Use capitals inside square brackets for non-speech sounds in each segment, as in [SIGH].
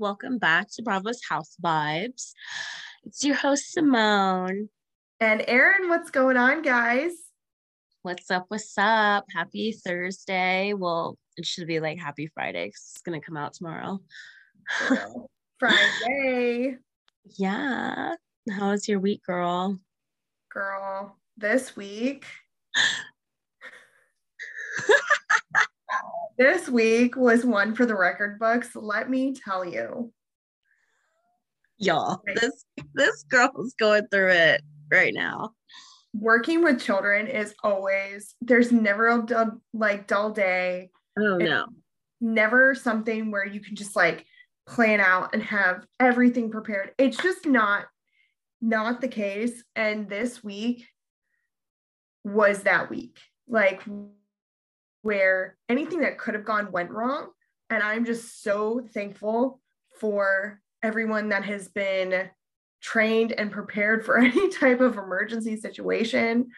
Welcome back to Bravo's House Vibes. It's your host Simone. And Erin, what's going on, guys? What's up? What's up? Happy Thursday. Well, it should be like happy Friday because it's gonna come out tomorrow. [LAUGHS] Friday. yeah. How was your week, girl? Girl, this week. [LAUGHS] this week was one for the record books. Let me tell you. Y'all, this this girl's going through it right now. Working with children is always there's never a dull, like dull day. Oh no. Never something where you can just like plan out and have everything prepared. It's just not not the case and this week was that week. Like where anything that could have gone went wrong and I'm just so thankful for everyone that has been trained and prepared for [LAUGHS] any type of emergency situation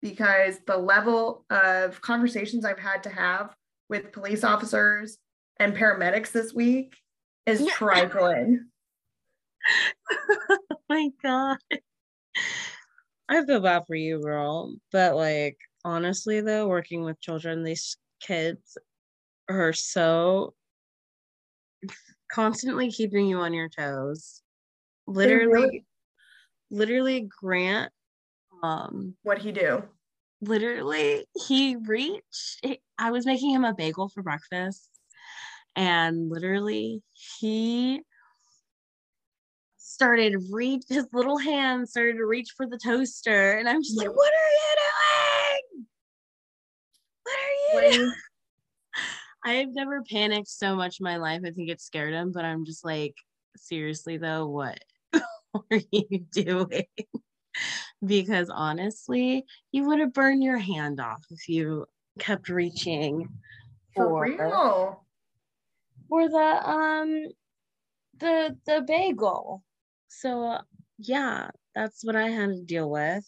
because the level of conversations I've had to have with police officers and paramedics this week is yeah. trifling. [LAUGHS] oh my god. I feel bad for you, girl. But like honestly though, working with children, these kids are so constantly keeping you on your toes. Literally literally Grant um what he do? Literally he reached I was making him a bagel for breakfast and literally he started reach his little hand started to reach for the toaster and i'm just like what are you doing what are you doing? i've never panicked so much in my life i think it scared him but i'm just like seriously though what [LAUGHS] are you doing [LAUGHS] because honestly you would have burned your hand off if you kept reaching for, for real for the um the the bagel. So yeah, that's what I had to deal with.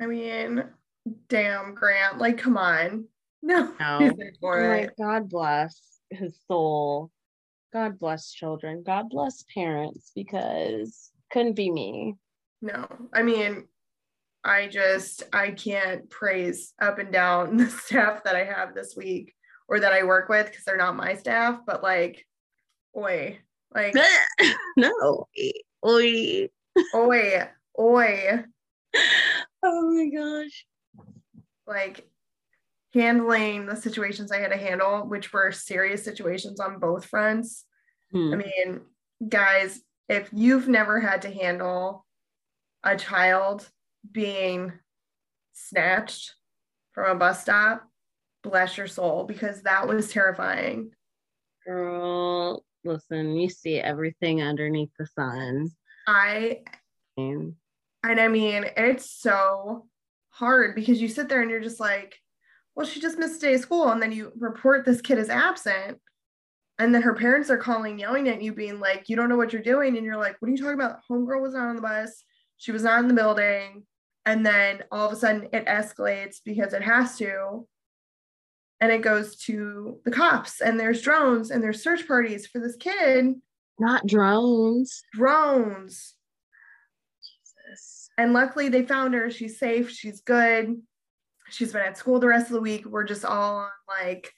I mean, damn, Grant, like come on. [LAUGHS] No. no. [LAUGHS] Like, God bless his soul. God bless children. God bless parents because couldn't be me. No. I mean, I just I can't praise up and down [LAUGHS] the staff that I have this week or that I work with because they're not my staff, but like, oi, like, no, oi, oi, oi. Oh my gosh. Like, handling the situations I had to handle, which were serious situations on both fronts. Hmm. I mean, guys, if you've never had to handle a child being snatched from a bus stop bless your soul because that was terrifying. Girl, listen, you see everything underneath the sun. I and I mean, it's so hard because you sit there and you're just like, well, she just missed a day of school. And then you report this kid is absent. And then her parents are calling, yelling at you, being like, you don't know what you're doing. And you're like, what are you talking about? Homegirl was not on the bus. She was not in the building. And then all of a sudden it escalates because it has to and it goes to the cops and there's drones and there's search parties for this kid not drones drones and luckily they found her. She's safe. She's good. She's been at school the rest of the week. We're just all on like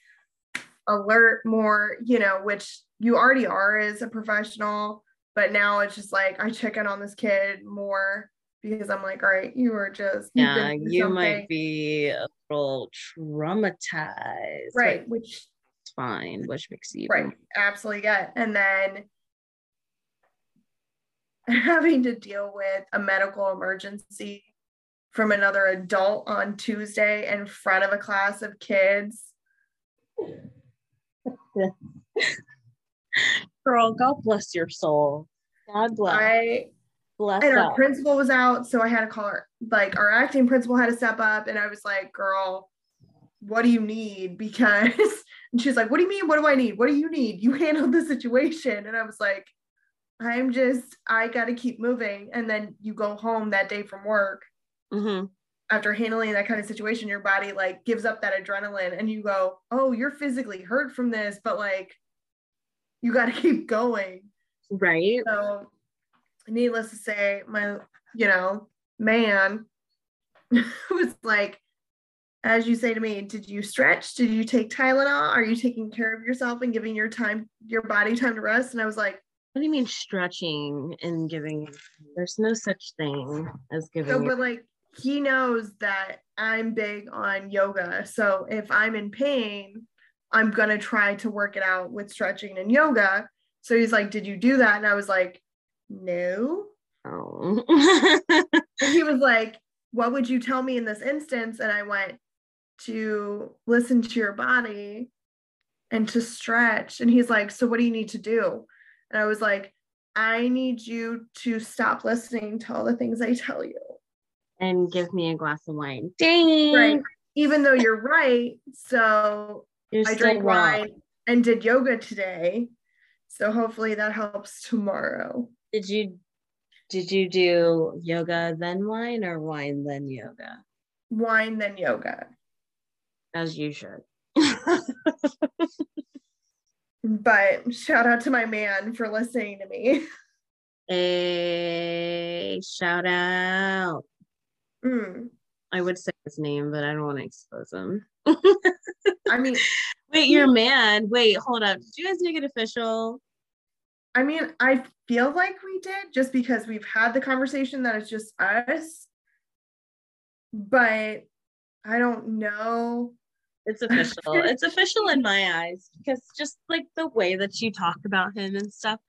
alert more you know which you already are as a professional. But now it's just like i check in on this kid more because I'm like, all right, you are just yeah, you might be a little traumatized, right? Which is fine, which makes you right, absolutely get. And then [LAUGHS] having to deal with a medical emergency from another adult on Tuesday in front of a class of kids. [LAUGHS] Girl, God bless your soul. God bless. I Bless and our principal was out, so I had to call her. Like our acting principal had to step up, and I was like, "Girl, what do you need?" [LAUGHS] Because and she's like, "What do you mean? What do I need? What do you need? You handled the situation." And I was like, "I'm just, I got to keep moving." And then you go home that day from work. Mm-hmm. after handling that kind of situation, your body like gives up that adrenaline and you go, oh, you're physically hurt from this, but like you got to [LAUGHS] keep going. Right. So, needless to say, my, you know, man [LAUGHS] was like, as you say to me, did you stretch? Did you take Tylenol? Are you taking care of yourself and giving your time, your body time to rest? And I was like, what do you mean stretching and giving? There's no such thing as giving. So, but like he knows that I'm big on yoga. So if I'm in pain, I'm gonna try to work it out with stretching and yoga. So he's like, Did you do that? And I was like, No. Oh. he was oh. [LAUGHS] like, What would you tell me in this instance? And I went to listen to your body and to stretch. And he's like, So what do you need to do? And I was like, I need you to stop listening to all the things I tell you. And give me a glass of wine. Dang. Right. Even though you're right. So you're I drank wine and did yoga today. So hopefully that helps tomorrow. Did you did you do yoga then wine or wine then yoga? Wine then yoga. As you should. [LAUGHS] but shout out to my man for listening to me. [LAUGHS] A shout out. Mm. I would say his name, but I don't want to expose him. [LAUGHS] I mean, [LAUGHS] wait, your man. Wait, hold up. Did you guys make it official? I mean, I feel like we did just because we've had the conversation that it's just us. But I don't know. It's [LAUGHS] official. it's official in my eyes because just like the way that you talk about him and stuff.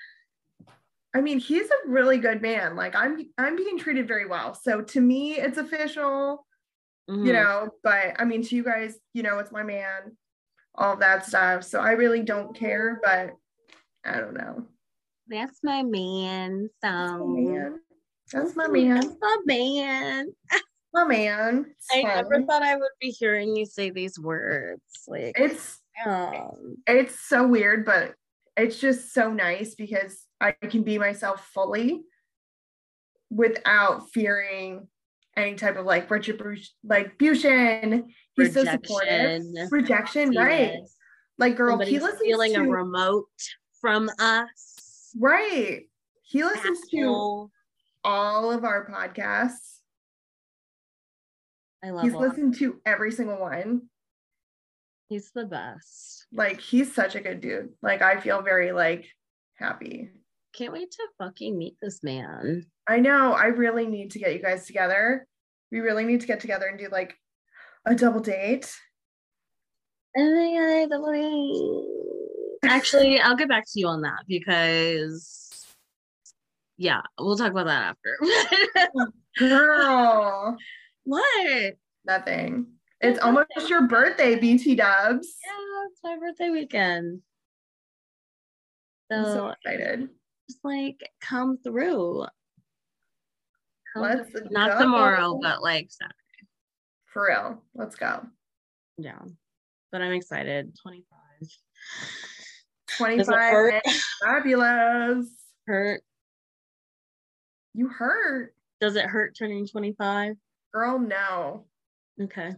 I mean, he's a really good man. Like I'm I'm being treated very well. So to me, it's official. Mm-hmm. You know, but I mean to you guys, you know, it's my man, all that stuff. So I really don't care, but I don't know. That's my man. So That's my man. That's my man. my [LAUGHS] man. It's I fun. never thought I would be hearing you say these words. Like it's um, it's so weird, but it's just so nice because I can be myself fully without fearing any type of like retribution, like He's Rejection. so supportive. Rejection, yes. right? Like, girl, Somebody's he listens feeling to, a remote from us. Right. He listens Apple. to all of our podcasts. I love He's listened to every single one. He's the best. Like he's such a good dude. Like I feel very like happy. Can't wait to fucking meet this man. I know. I really need to get you guys together. We really need to get together and do like a double date. Oh Actually, I'll get back to you on that because yeah, we'll talk about that after. [LAUGHS] Girl. What? Nothing. It's almost your birthday, BT dubs. Yeah, it's my birthday weekend. So, I'm so excited. Just like come through. Come Let's not go. tomorrow, but like Saturday. For real. Let's go. Yeah. But I'm excited. 25. 25 fabulous. Hurt. You hurt. Does it hurt turning 25? Girl, no. Okay.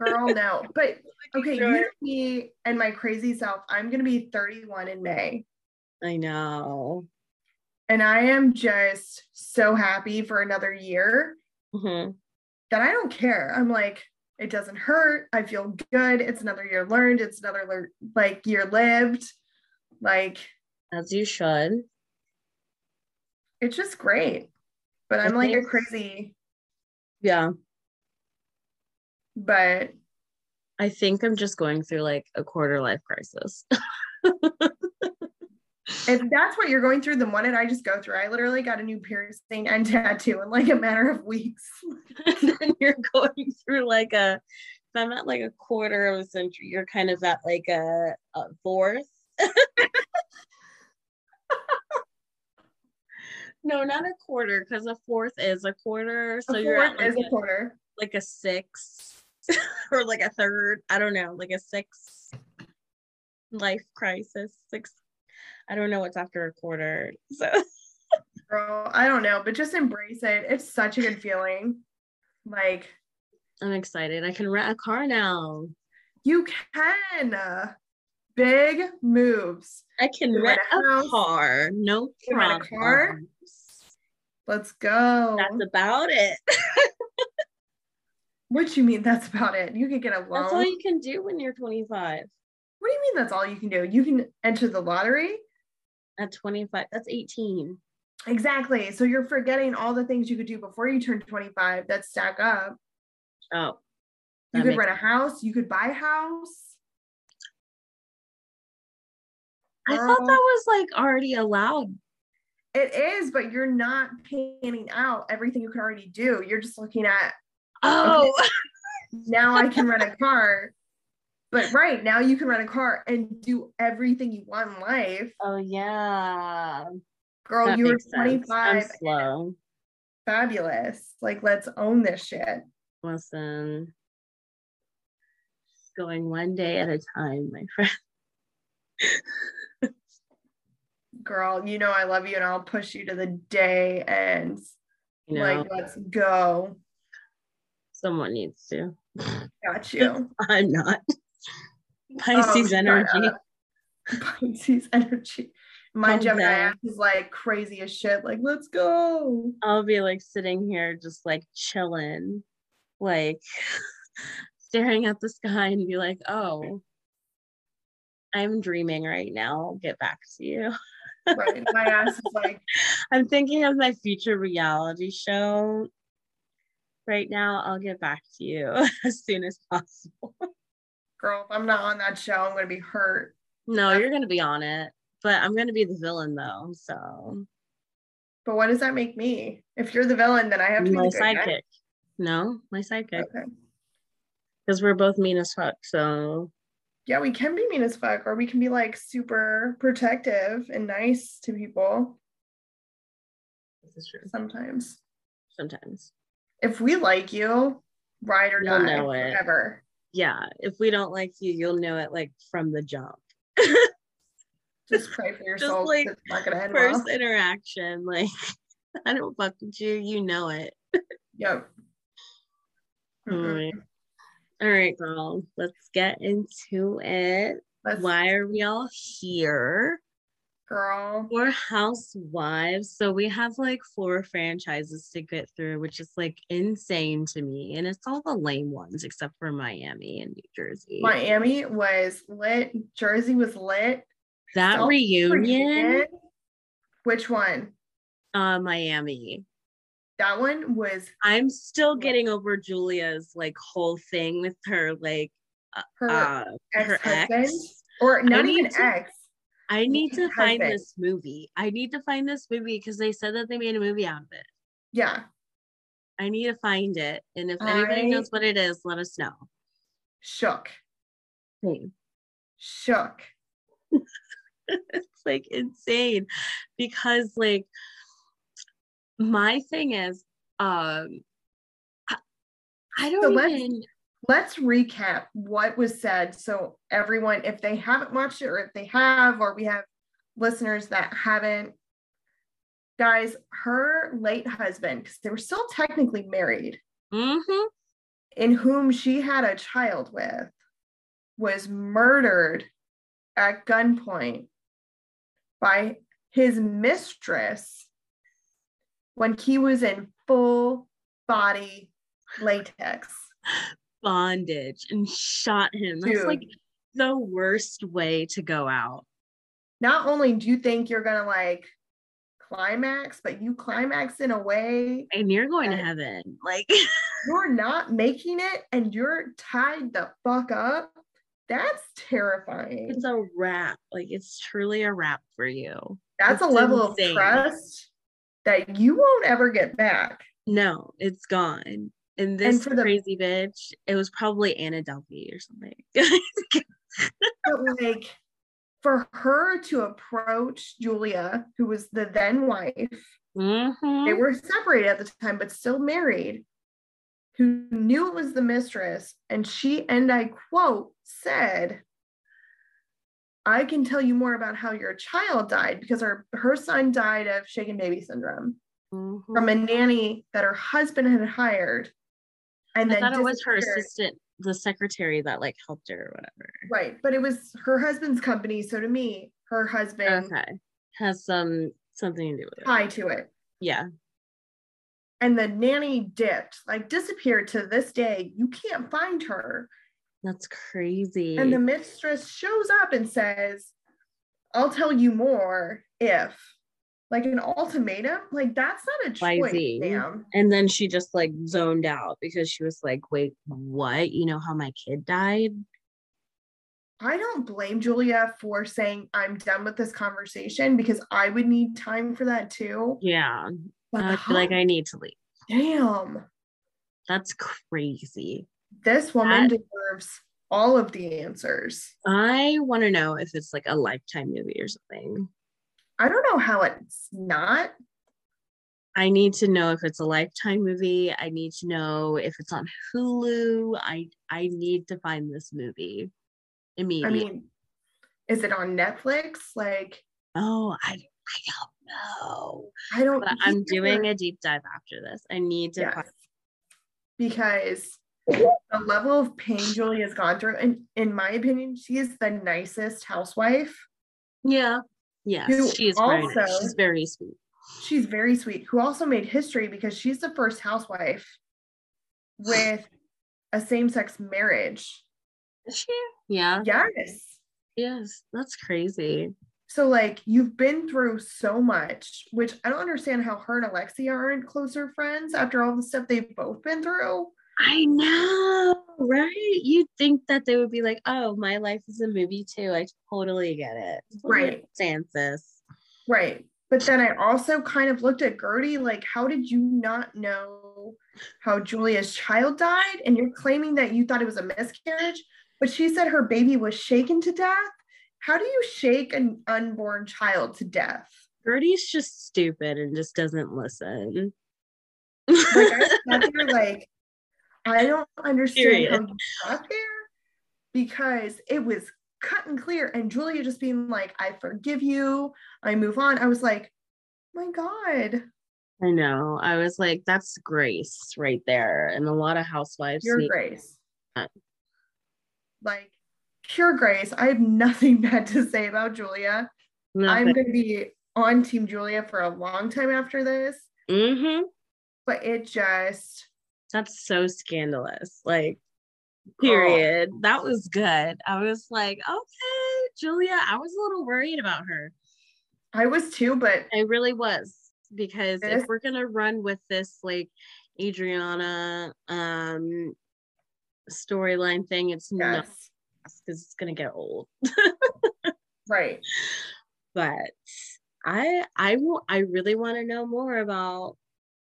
Girl, no. [LAUGHS] But okay, sure. you me and my crazy self, I'm gonna be 31 in May. I know. And I am just so happy for another year mm-hmm. that I don't care. I'm like, it doesn't hurt. I feel good. It's another year learned. It's another le- like year lived. Like as you should. It's just great. But I'm like a crazy. Yeah but I think I'm just going through like a quarter life crisis. [LAUGHS] if that's what you're going through, then what did I just go through? I literally got a new piercing and tattoo in like a matter of weeks. [LAUGHS] [LAUGHS] then you're going through like a, if I'm at like a quarter of a century, you're kind of at like a, a fourth. No, not a quarter, because a fourth is a quarter. So a you're at like a quarter, like a six. [LAUGHS] or like a third, I don't know, like a six life crisis. Six, I don't know what's after a quarter. So, girl, I don't know, but just embrace it. It's such a good feeling. Like, I'm excited. I can rent a car now. You can. Big moves. I can rent rent a a house. car. No You rent a car? Let's go. That's about it. [LAUGHS] what you mean that's about it? You could get a loan. That's all you can do when you're 25. what do you mean that's all you can do? You can enter the lottery? At 25, that's 18. Exactly. So you're forgetting all the things you could do before you turn 25 that stack up. Oh, You could rent a house, you could buy a house. I thought that was like already allowed. It is, but you're not panning out everything you can already do. You're just looking at Oh, now I can rent a car. But right now you can rent a car and do everything you want in life. oh yeah. Girl, That you were makes sense. I'm 25, slow. fabulous. Like, let's own this shit. Listen, just going one day at a time, my friend. [LAUGHS] Girl, you know I love you and I'll push you to the day and You know, like let's go. someone needs to. Got [LAUGHS] you. I'm not. Pisces Oh, energy. [LAUGHS] Pisces energy. My Gemini ass is like crazy as shit. Like, let's go. I'll be like sitting here just like chilling, like [LAUGHS] staring at the sky and be like, oh, I'm dreaming right now. I'll get back to you. Right. My ass is like, [LAUGHS] I'm thinking of my future reality show. Right now, I'll get back to you [LAUGHS] as soon as possible. girl, if I'm not on that show, I'm gonna be hurt. No, you're going to be on it, but I'm going to be the villain though. So, But what does that make me? If you're the villain, then I have to be my the guy. sidekick. No, my sidekick. Okay. Because we're both mean as fuck. So, Yeah, we can be mean as fuck, or we can be like super protective and nice to people this is true. sometimes. Sometimes. If we like you, ride or You'll die, know it. forever. yeah, if we don't like you, you'll know it like from the jump. [LAUGHS] Just pray for your Just like it's not gonna First well. interaction, like [LAUGHS] I don't fuck with you, you know it. Yep. Right. All right, girl, let's get into it. Let's Why are we all here? girl. We're housewives. So we have like four franchises to get through, which is like insane to me. And it's all the lame ones except for Miami and New Jersey. Miami was lit. Jersey was lit. that reunion, Which one? uh, Miami. That one was I'm still getting over Julia's like whole thing with her like her uh her ex-husband, or not need even to- ex. I need to find this movie. I need to find this movie because they said that they made a movie out of it. Yeah, I need to find it. And if anybody I- knows what it is, let us know. shook, Hey, shook. [LAUGHS] it's like insane because like my thing is um I, I don't So let's- Let's recap what was said. So everyone, if they haven't watched it, or if they have, or we have listeners that haven't, guys, her late husband, because they were still technically married, Mhm. in whom she had a child with, was murdered at gunpoint by his mistress when he was in full body latex. bondage and shot him. That's like the worst way to go out. Not only do you think you're gonna like climax, but you climax in a way And you're going to heaven. Like [LAUGHS] you're not making it and you're tied the fuck up. That's terrifying. it's a wrap. Like it's truly a wrap for you. That's a level insane. of trust that you won't ever get back. No, it's gone. And this for the- crazy bitch, it was probably Anna Delvey or something. [LAUGHS] But like for her to approach Julia, who was the then wife, Mhm. they were separated at the time, but still married, who knew it was the mistress. And she, and I quote, said, I can tell you more about how your child died because her, her son died of shaken baby syndrome Mhm. from a nanny that her husband had hired and I then thought it was her assistant, the secretary that like helped her or whatever. Right, but it was her husband's company. So to me, her husband Okay. Has some something to do with it. tied to it. Yeah. And the nanny dipped, like disappeared to this day. You can't find her. That's crazy. And the mistress shows up and says, I'll tell you more if like an ultimatum. Like that's not a choice, ma'am. And then she just like zoned out because she was like, wait, what? You know how my kid died? I don't blame Julia for saying I'm done with this conversation because I would need time for that too. Yeah. But I feel like I need to leave. damn, That's crazy. This woman That- deserves all of the answers. I want to know if it's like a lifetime movie or something. I don't know how it's not. I need to know if it's a lifetime movie. I need to know if it's on Hulu. I I need to find this movie I immediately. mean, is it on Netflix? Like, oh, I I don't know. I don't. But I'm doing a deep dive after this. I need to Yes. find because the level of pain Julie has gone through, and in my opinion, she is the nicest housewife. Yeah. Yes, very nice. also- She's very sweet. She's very sweet, who also made history because she's the first housewife with a same-sex marriage. Is she? Yeah. Yes. Yes. That's crazy. So like you've been through so much, which I don't understand how her and Alexia aren't closer friends after all the stuff they've both been through. I know, right? You'd think that they would be like, oh, my life is a movie too. I totally get it. Right. understand. Right. But then I also kind of looked at Guerdy like, how did you not know how Julia's child died? And you're claiming that you thought it was a miscarriage, but she said her baby was shaken to death. How do you shake an unborn child to death? Guerdy's just stupid and just doesn't listen. Like, I [LAUGHS] sat there like, I don't understand how Period. you got there because it was cut and clear. And Julia just being like, I forgive you, I move on. I was like, my God, I know. I was like, that's grace right there. And a lot of housewives need grace. that. Like pure grace. I have nothing [LAUGHS] bad to say about Julia. I'm going to be on Team Julia for a long time after this, hmm but it just, That's so scandalous. Like, period. That was good. I was like, okay, Julia, I was a little worried about her. I was too, but I really was because This- if we're gonna run with this like Adriana um storyline thing, it's not because it's gonna get old. right. [LAUGHS] But I I will I really want to know more about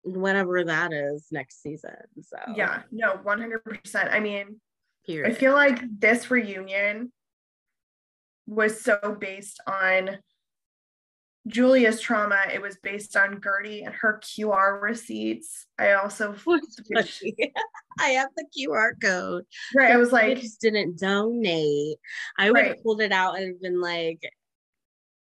whatever that is next season. So Yeah, no, 100%. I mean, period. I feel like this reunion was so based on Julia's trauma. It was based on Guerdy and her QR receipts. I also? [LAUGHS] [LAUGHS] I have the QR code. right, I was like, I just didn't donate. I would have pulled it out and been like,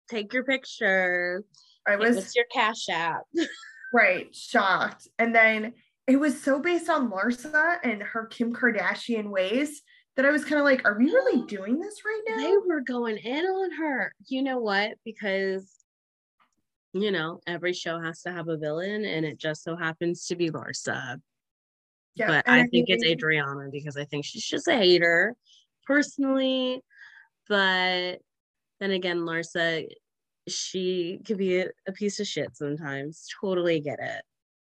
take your picture. I was your cash app? [LAUGHS] right shocked. And then it was so based on Larsa and her Kim Kardashian ways that I was kind of like, are we really doing this right now? They were going in on her. You know what? Because you know, every show has to have a villain, and it just so happens to be Larsa. yeah, but and I think it's Adriana because I think she's just a hater personally. But then again, Larsa, she could be a, a piece of shit sometimes. Totally get it.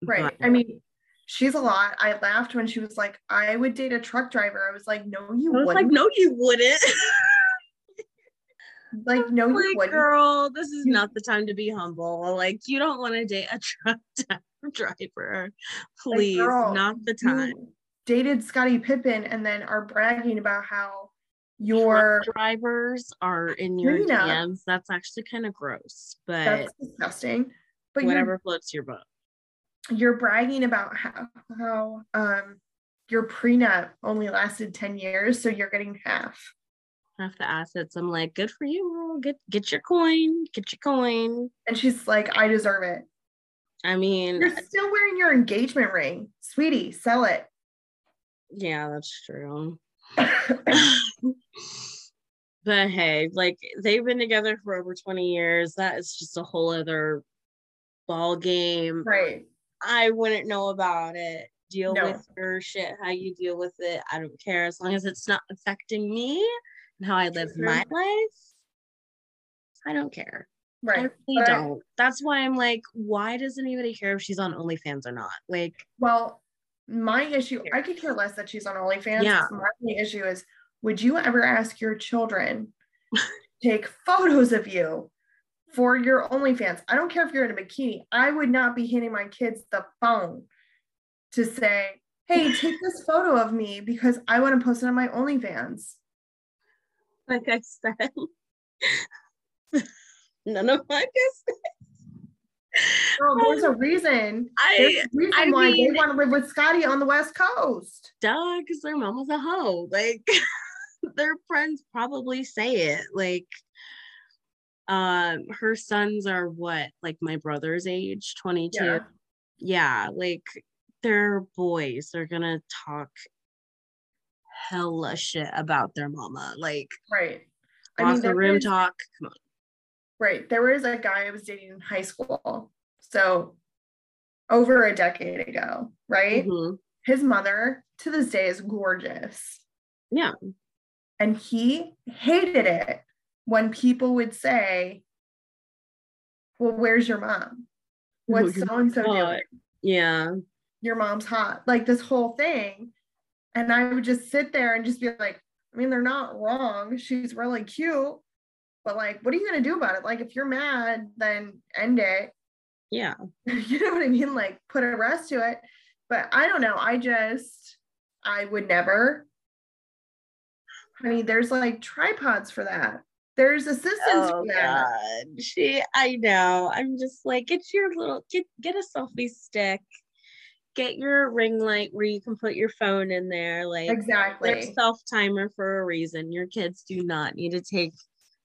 Right. But- I mean, she's a lot. I laughed when she was like, I would date a truck driver. I was like, no, you wouldn't. I was like, no, you wouldn't. [LAUGHS] Like, no, you wouldn't. girl, this is not the time to be humble. Like, you don't want to date a [LAUGHS] truck driver. Please, girl, not the time. dated Scottie Pippen and then are bragging about how your Truck drivers are in your. DMs. That's actually kind of gross, but that's disgusting. But whatever floats your boat. you're bragging about how, how um your prenup only lasted 10 years, so you're getting half. Half the assets. I'm like, good for you. girl. Get get your coin. Get your coin. And she's like, I deserve it. I mean, You're still wearing your engagement ring. Sweetie, sell it. Yeah, that's true. [LAUGHS] but hey, like they've been together for over 20 years. That is just a whole other ball game. Right. I wouldn't know about it. Deal No. with your shit, how you deal with it. I don't care as long as it's not affecting me and how I live True. my life. I don't care. I Right. really But I- don't. That's why I'm like, why does anybody care if she's on OnlyFans or not? Like, Well, my issue, I could care less that she's on OnlyFans. Yeah. My only issue is would you ever ask your children to [LAUGHS] take photos of you for your OnlyFans? I don't care if you're in a bikini. I would not be handing my kids the phone to say, hey, [LAUGHS] take this photo of me because I want to post it on my OnlyFans. like I said, [LAUGHS] none of my business. Girl, there's a reason. There's I a reason I why mean- they want to live with Scottie on the West Coast. duh, because their mom was a hoe. Like [LAUGHS] their friends probably say it. Like um her sons are what, like my brother's age, 22. Yeah. Yeah, like they're boys. They're gonna talk hella shit about their mama. Like Right. I off the room is- talk. Come on. Right. There was a guy I was dating in high school. So over a decade ago, right? Mhm. His mother to this day is gorgeous. Yeah. And he hated it when people would say, Well, where's your mom? What's so and so doing? Yeah. Your mom's hot. Like this whole thing. And I would just sit there and just be like, I mean, they're not wrong. She's really cute. But like, what are you gonna do about it? Like, if you're mad, then end it. Yeah. [LAUGHS] you know what I mean? Like put a rest to it. But I don't know. I just, I would never. Honey, there's like tripods for that. There's assistants Oh for that. god. She I know. I'm just like, get your little get get a selfie stick. Get your ring light where you can put your phone in there. Like Exactly. self timer for a reason. Your kids do not need to take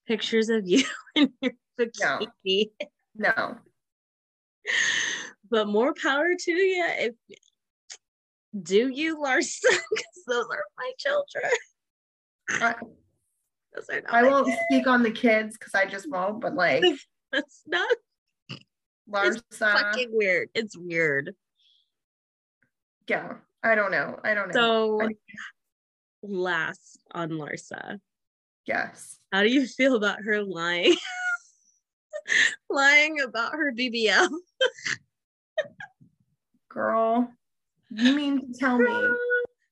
pictures of you [LAUGHS] in your No. bikini. No. [LAUGHS] But more power to you if do you, Larsa? [LAUGHS] Because those are my children. I, Those are I won't kids. speak on the kids because I just won't, but like That's not Larsa, It's fucking weird. It's weird. yeah. I don't know. I don't know. So I- last on Larsa. Yes. How do you feel about her lying? [LAUGHS] lying about her BBL. Girl, you mean to tell me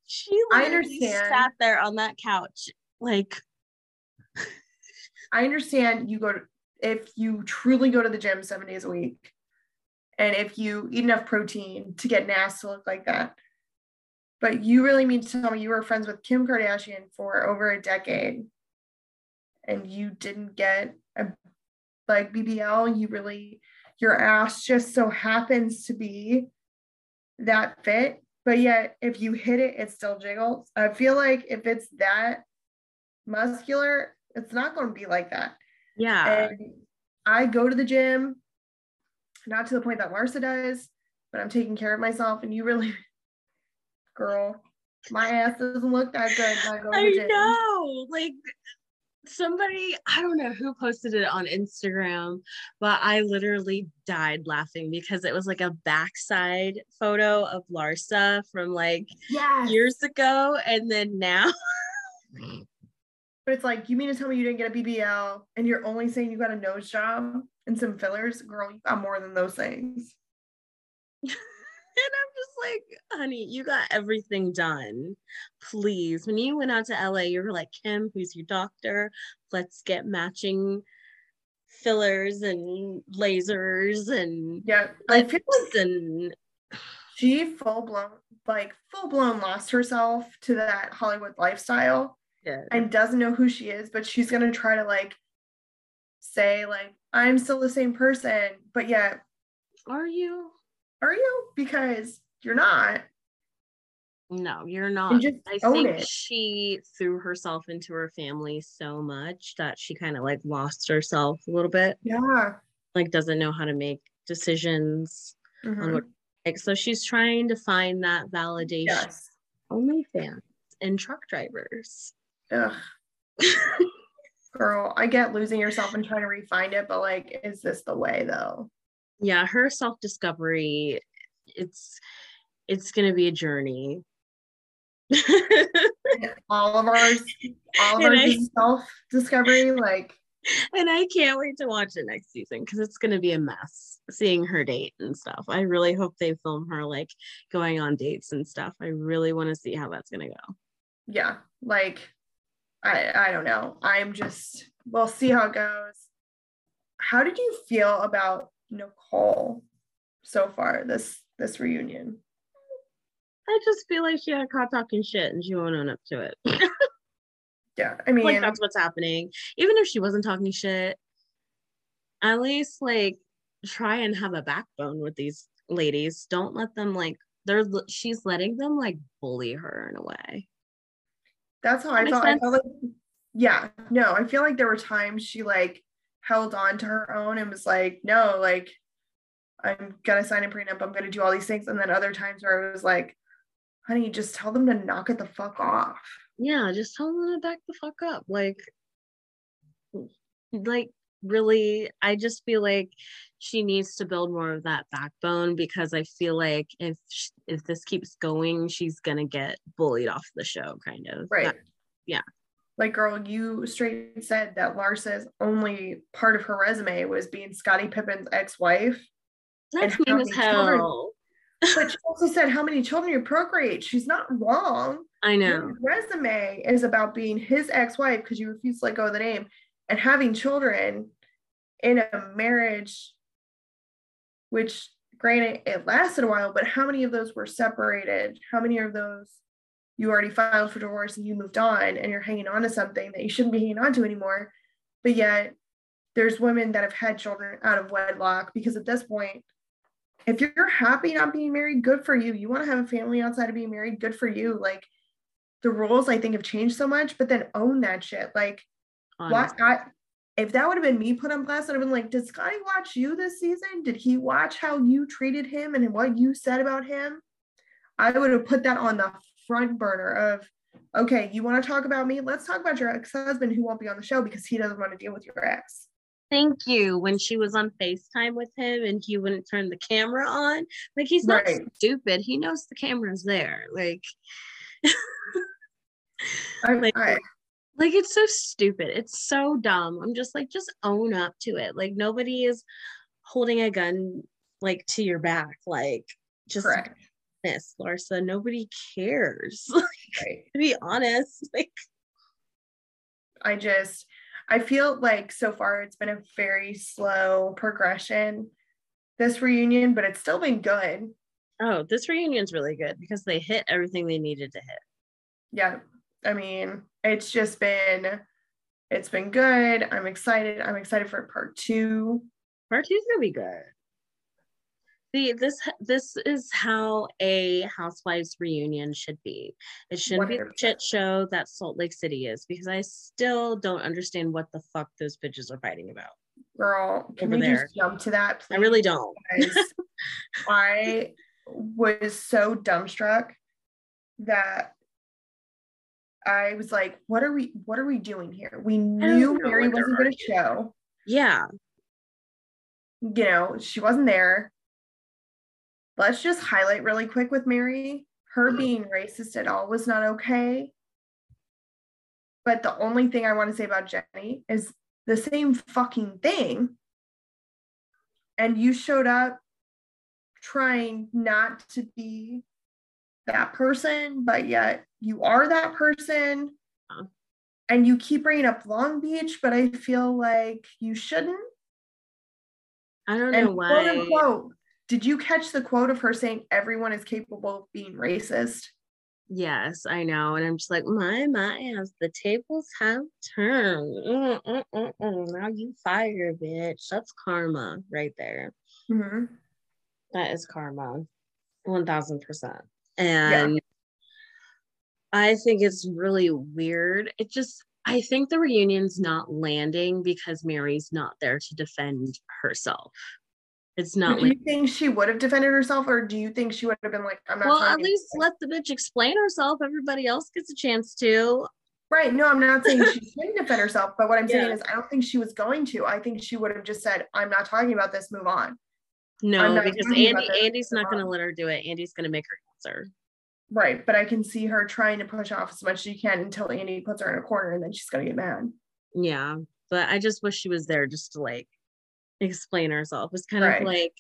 She I literally understand. sat there on that couch like I understand you go to if you truly go to the gym seven days a week, and if you eat enough protein to get nass to look like that. But you really mean to tell me you were friends with Kim Kardashian for over a decade and you didn't get a like BBL? You really, your ass just so happens to be that fit, but yet if you hit it, it still jiggles. I feel like if it's that muscular, it's not going to be like that. yeah. And I go to the gym, not to the point that Larsa does, but I'm taking care of myself. And you really, [LAUGHS] girl, my ass doesn't look that good. I go to the I know. Like somebody, I don't know who posted it on Instagram, but I literally died laughing because it was like a backside photo of Larsa from like Yes. years ago and then now. [LAUGHS] But it's like, you mean to tell me you didn't get a BBL and you're only saying you got a nose job and some fillers? Girl, you got more than those things. [LAUGHS] And I'm just like, honey, you got everything done. Please. When you went out to LA, you were like, Kim, who's your doctor? Let's get matching fillers and lasers and Yeah. I feel like and she full blown, like full blown lost herself to that Hollywood lifestyle. yeah. and doesn't know who she is, but she's gonna try to like say like I'm still the same person, but yet Are you? Are you? Because you're not. No, you're not. And just I think it. she threw herself into her family so much that she kind of like lost herself a little bit. Yeah. Like doesn't know how to make decisions on Mhm. what like so she's trying to find that validation Yes. OnlyFans and truck drivers. Ugh. [LAUGHS] Girl, I get losing yourself and trying to refine it, but like, is this the way though? Yeah, her self discovery, it's it's gonna be a journey. all of ours, all of our self discovery, like and I can't wait to watch it next season because it's gonna be a mess seeing her date and stuff. I really hope they film her like going on dates and stuff. I really want to see how that's gonna go. Yeah, like I I don't know. I'm just we'll see how it goes. How did you feel about Nicole so far this this reunion? I just feel like she got caught talking shit and she won't own up to it. [LAUGHS] yeah, I mean, like that's what's happening. Even if she wasn't talking shit, at least like try and have a backbone with these ladies. Don't let them like they're she's letting them like bully her in a way. That's how that I felt. Sense? I felt like yeah, no, I feel like there were times she like held on to her own and was like, no, like I'm gonna sign a prenup, I'm gonna do all these things. And then other times where I was like, honey, just tell them to knock it the fuck off. Yeah, just tell them to back the fuck up. Like, like really, I just feel like she needs to build more of that backbone because I feel like if if this keeps going, she's gonna get bullied off the show, kind of. Right. That, yeah. Like, girl, you straight said that Larsa's only part of her resume was being Scottie Pippen's ex-wife. That's mean as hell. But [LAUGHS] she also said how many children you procreate. She's not wrong. I know. His resume is about being his ex-wife because you refuse to let go of the name and having children in a marriage, which granted it lasted a while, but how many of those were separated? How many of those you already filed for divorce and you moved on and you're hanging on to something that you shouldn't be hanging on to anymore? But yet there's women that have had children out of wedlock because at this point if you're happy not being married, good for you. You want to have a family outside of being married, good for you. Like the rules I think have changed so much, but then own that shit. Like what I if that would have been me put on blast, I'd have been like, did Scottie watch you this season? Did he watch how you treated him and what you said about him? I would have put that on the front burner of okay, you want to talk about me? Let's talk about your ex-husband who won't be on the show because he doesn't want to deal with your ex thank you when she was on FaceTime with him and he wouldn't turn the camera on. Like he's not right. stupid. He knows the camera's there. Like I, [LAUGHS] like, I, like it's so stupid. It's so dumb. I'm just like just own up to it. Like nobody is holding a gun like to your back. Like just correct. This, Larsa. Nobody cares. like, [LAUGHS] right. To be honest, [LAUGHS] like I just I feel like so far it's been a very slow progression this reunion, but it's still been good. Oh, this reunion's really good because they hit everything they needed to hit. Yeah. I mean, it's just been it's been good. I'm excited. I'm excited for part 2. Part 2 is going to be good. See, this this is how a housewives reunion should be. It shouldn't 100%. be the shit show that Salt Lake City is because I still don't understand what the fuck those bitches are fighting about. Girl, can we there. just jump to that? Please? I really don't. [LAUGHS] I was so dumbstruck that I was like, what are we what are we doing here? We knew Mary wasn't gonna show. Yeah. You know, she wasn't there let's just highlight really quick with Mary. Her mm-hmm. being racist at all was not okay. But the only thing I want to say about Jennie is the same fucking thing. And you showed up trying not to be that person, but yet you are that person. And you keep bringing up Long Beach, but I feel like you shouldn't. I don't know and why. Quote unquote, did you catch the quote of her saying everyone is capable of being racist? Yes, I know. And I'm just like, my, my, as the tables have turned. Mm, mm, mm, mm. now you fire, bitch. That's karma right there. Mm-hmm. That is karma. 1000%. And yeah. I think it's really weird. It just, I think the reunion's not landing because Mary's not there to defend herself. It's not do like you think she would have defended herself, or do you think she would have been like, "I'm not"? well, at least let the bitch explain herself. Everybody else gets a chance to. Right. No, I'm not saying she [LAUGHS] shouldn't defend herself, but what I'm saying is I don't think she was going to. I think she would have just said, I'm not talking about this, move on. No, because Andy Andy's not gonna let her do it. Andy's gonna make her answer. Right. But I can see her trying to push off as much as she can until Andy puts her in a corner and then she's gonna get mad. Yeah. But I just wish she was there just to like explain herself. It's kind Right. of like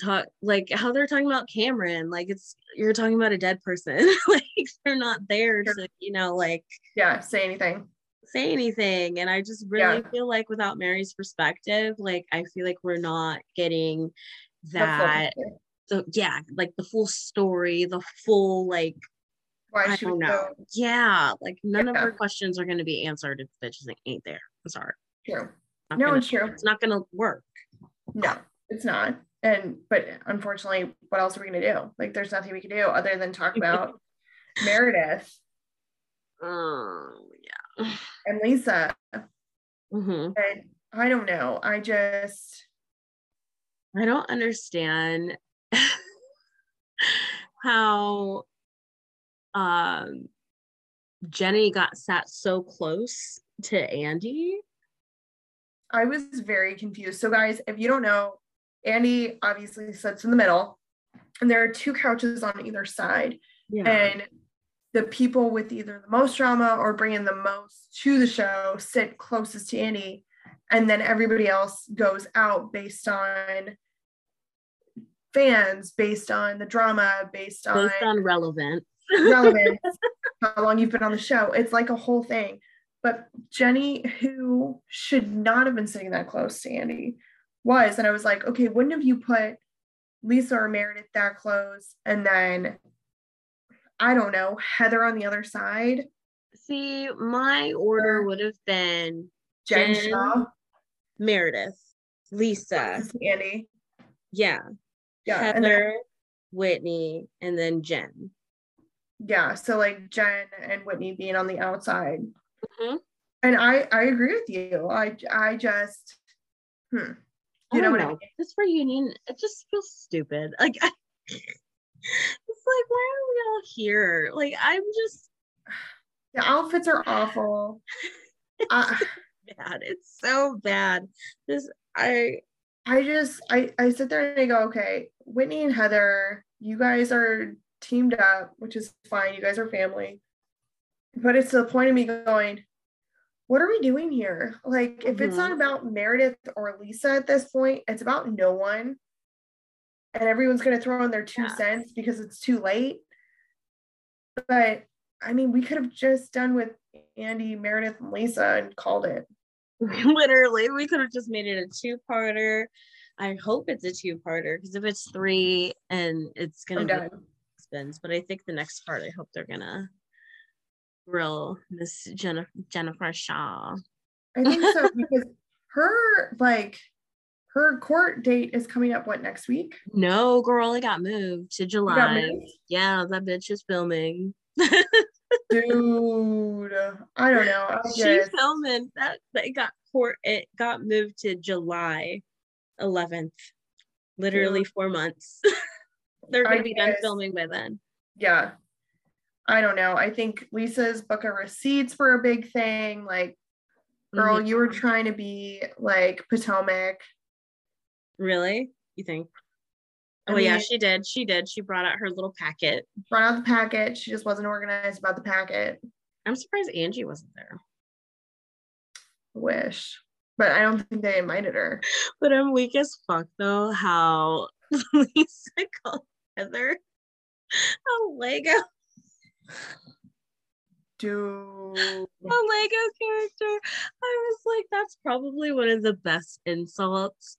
talk like how they're talking about Cameron. Like it's you're talking about a dead person. [LAUGHS] like they're not there to, you know, like Yeah, say anything. say anything. And I just really Yeah. feel like without Mary's perspective, like I feel like we're not getting that so yeah, like the full story, the full like Why I she don't know. so Yeah, like none of Yeah. her questions are gonna be answered if the bitch ain't there. I'm sorry. true. No, gonna- it's true. it's not gonna work. No, it's not. And but unfortunately, what else are we gonna do? Like there's nothing we can do other than talk about Meredith Oh yeah. and Lisa. hmm And I don't know. I just I don't understand [LAUGHS] how um Jennie got sat so close to Andy. I was very confused. So, guys, if you don't know, Andy obviously sits in the middle, and there are two couches on either side. Yeah. And the people with either the most drama or bringing the most to the show sit closest to Andy. And then everybody else goes out based on fans, based on the drama, based on Based on relevant. relevance, [LAUGHS] how long you've been on the show. It's like a whole thing. But Jennie, who should not have been sitting that close to Andy, was. And I was like, okay, wouldn't have you put Lisa or Meredith that close? And then, I don't know, Heather on the other side, See, my order would have been Jen, Jen. Shah, Meredith, Lisa, Andy. yeah, Yeah. And then, Heather, Whitney, and then Jen. yeah. So like Jen and Whitney being on the outside. Mhm. And I I agree with you. I I just hmm. You know don't what I mean? This reunion, it just feels stupid. [LAUGHS] Like, I, it's like, why are we all here? Like, I'm just [SIGHS] The outfits are awful. [LAUGHS] I, bad. It's so bad. This, I, I just I I sit there and I go, okay, Whitney and Heather, you guys are teamed up, which is fine. You guys are family. But it's to the point of me going, what are we doing here? Like, if it's mm-hmm. not about Meredith or Lisa at this point, it's about no one. And everyone's gonna throw in their two Yeah. cents because it's too late. But I mean, we could have just done with Andy, Meredith, and Lisa and called it. [LAUGHS] literally, we could have just made it a two-parter. I hope it's a two-parter because if it's three and it's gonna be done. spins, but I think the next part, I hope they're gonna grill Miss Jennifer Jennifer Shah. I think so [LAUGHS] because her like her court date is coming up what next week? No, girl, it got moved to July. moved? Yeah, that bitch is filming. [LAUGHS] Dude, I don't know. She's filming that. That got court. It got moved to July 11th. Literally four months. [LAUGHS] They're gonna be done filming by then. yeah. I don't know. I think Lisa's book of receipts were a big thing. Like, girl, Mhm. you were trying to be like Potomac. Really? You think? I Oh yeah, she did. She did. She brought out her little packet. Brought out the packet. She just wasn't organized about the packet. I'm surprised Angie wasn't there. Wish. But I don't think they invited her. But I'm weak as fuck though. How [LAUGHS] Lisa called Heather a Lego Dude. [LAUGHS] a Lego character. I was like, that's probably one of the best insults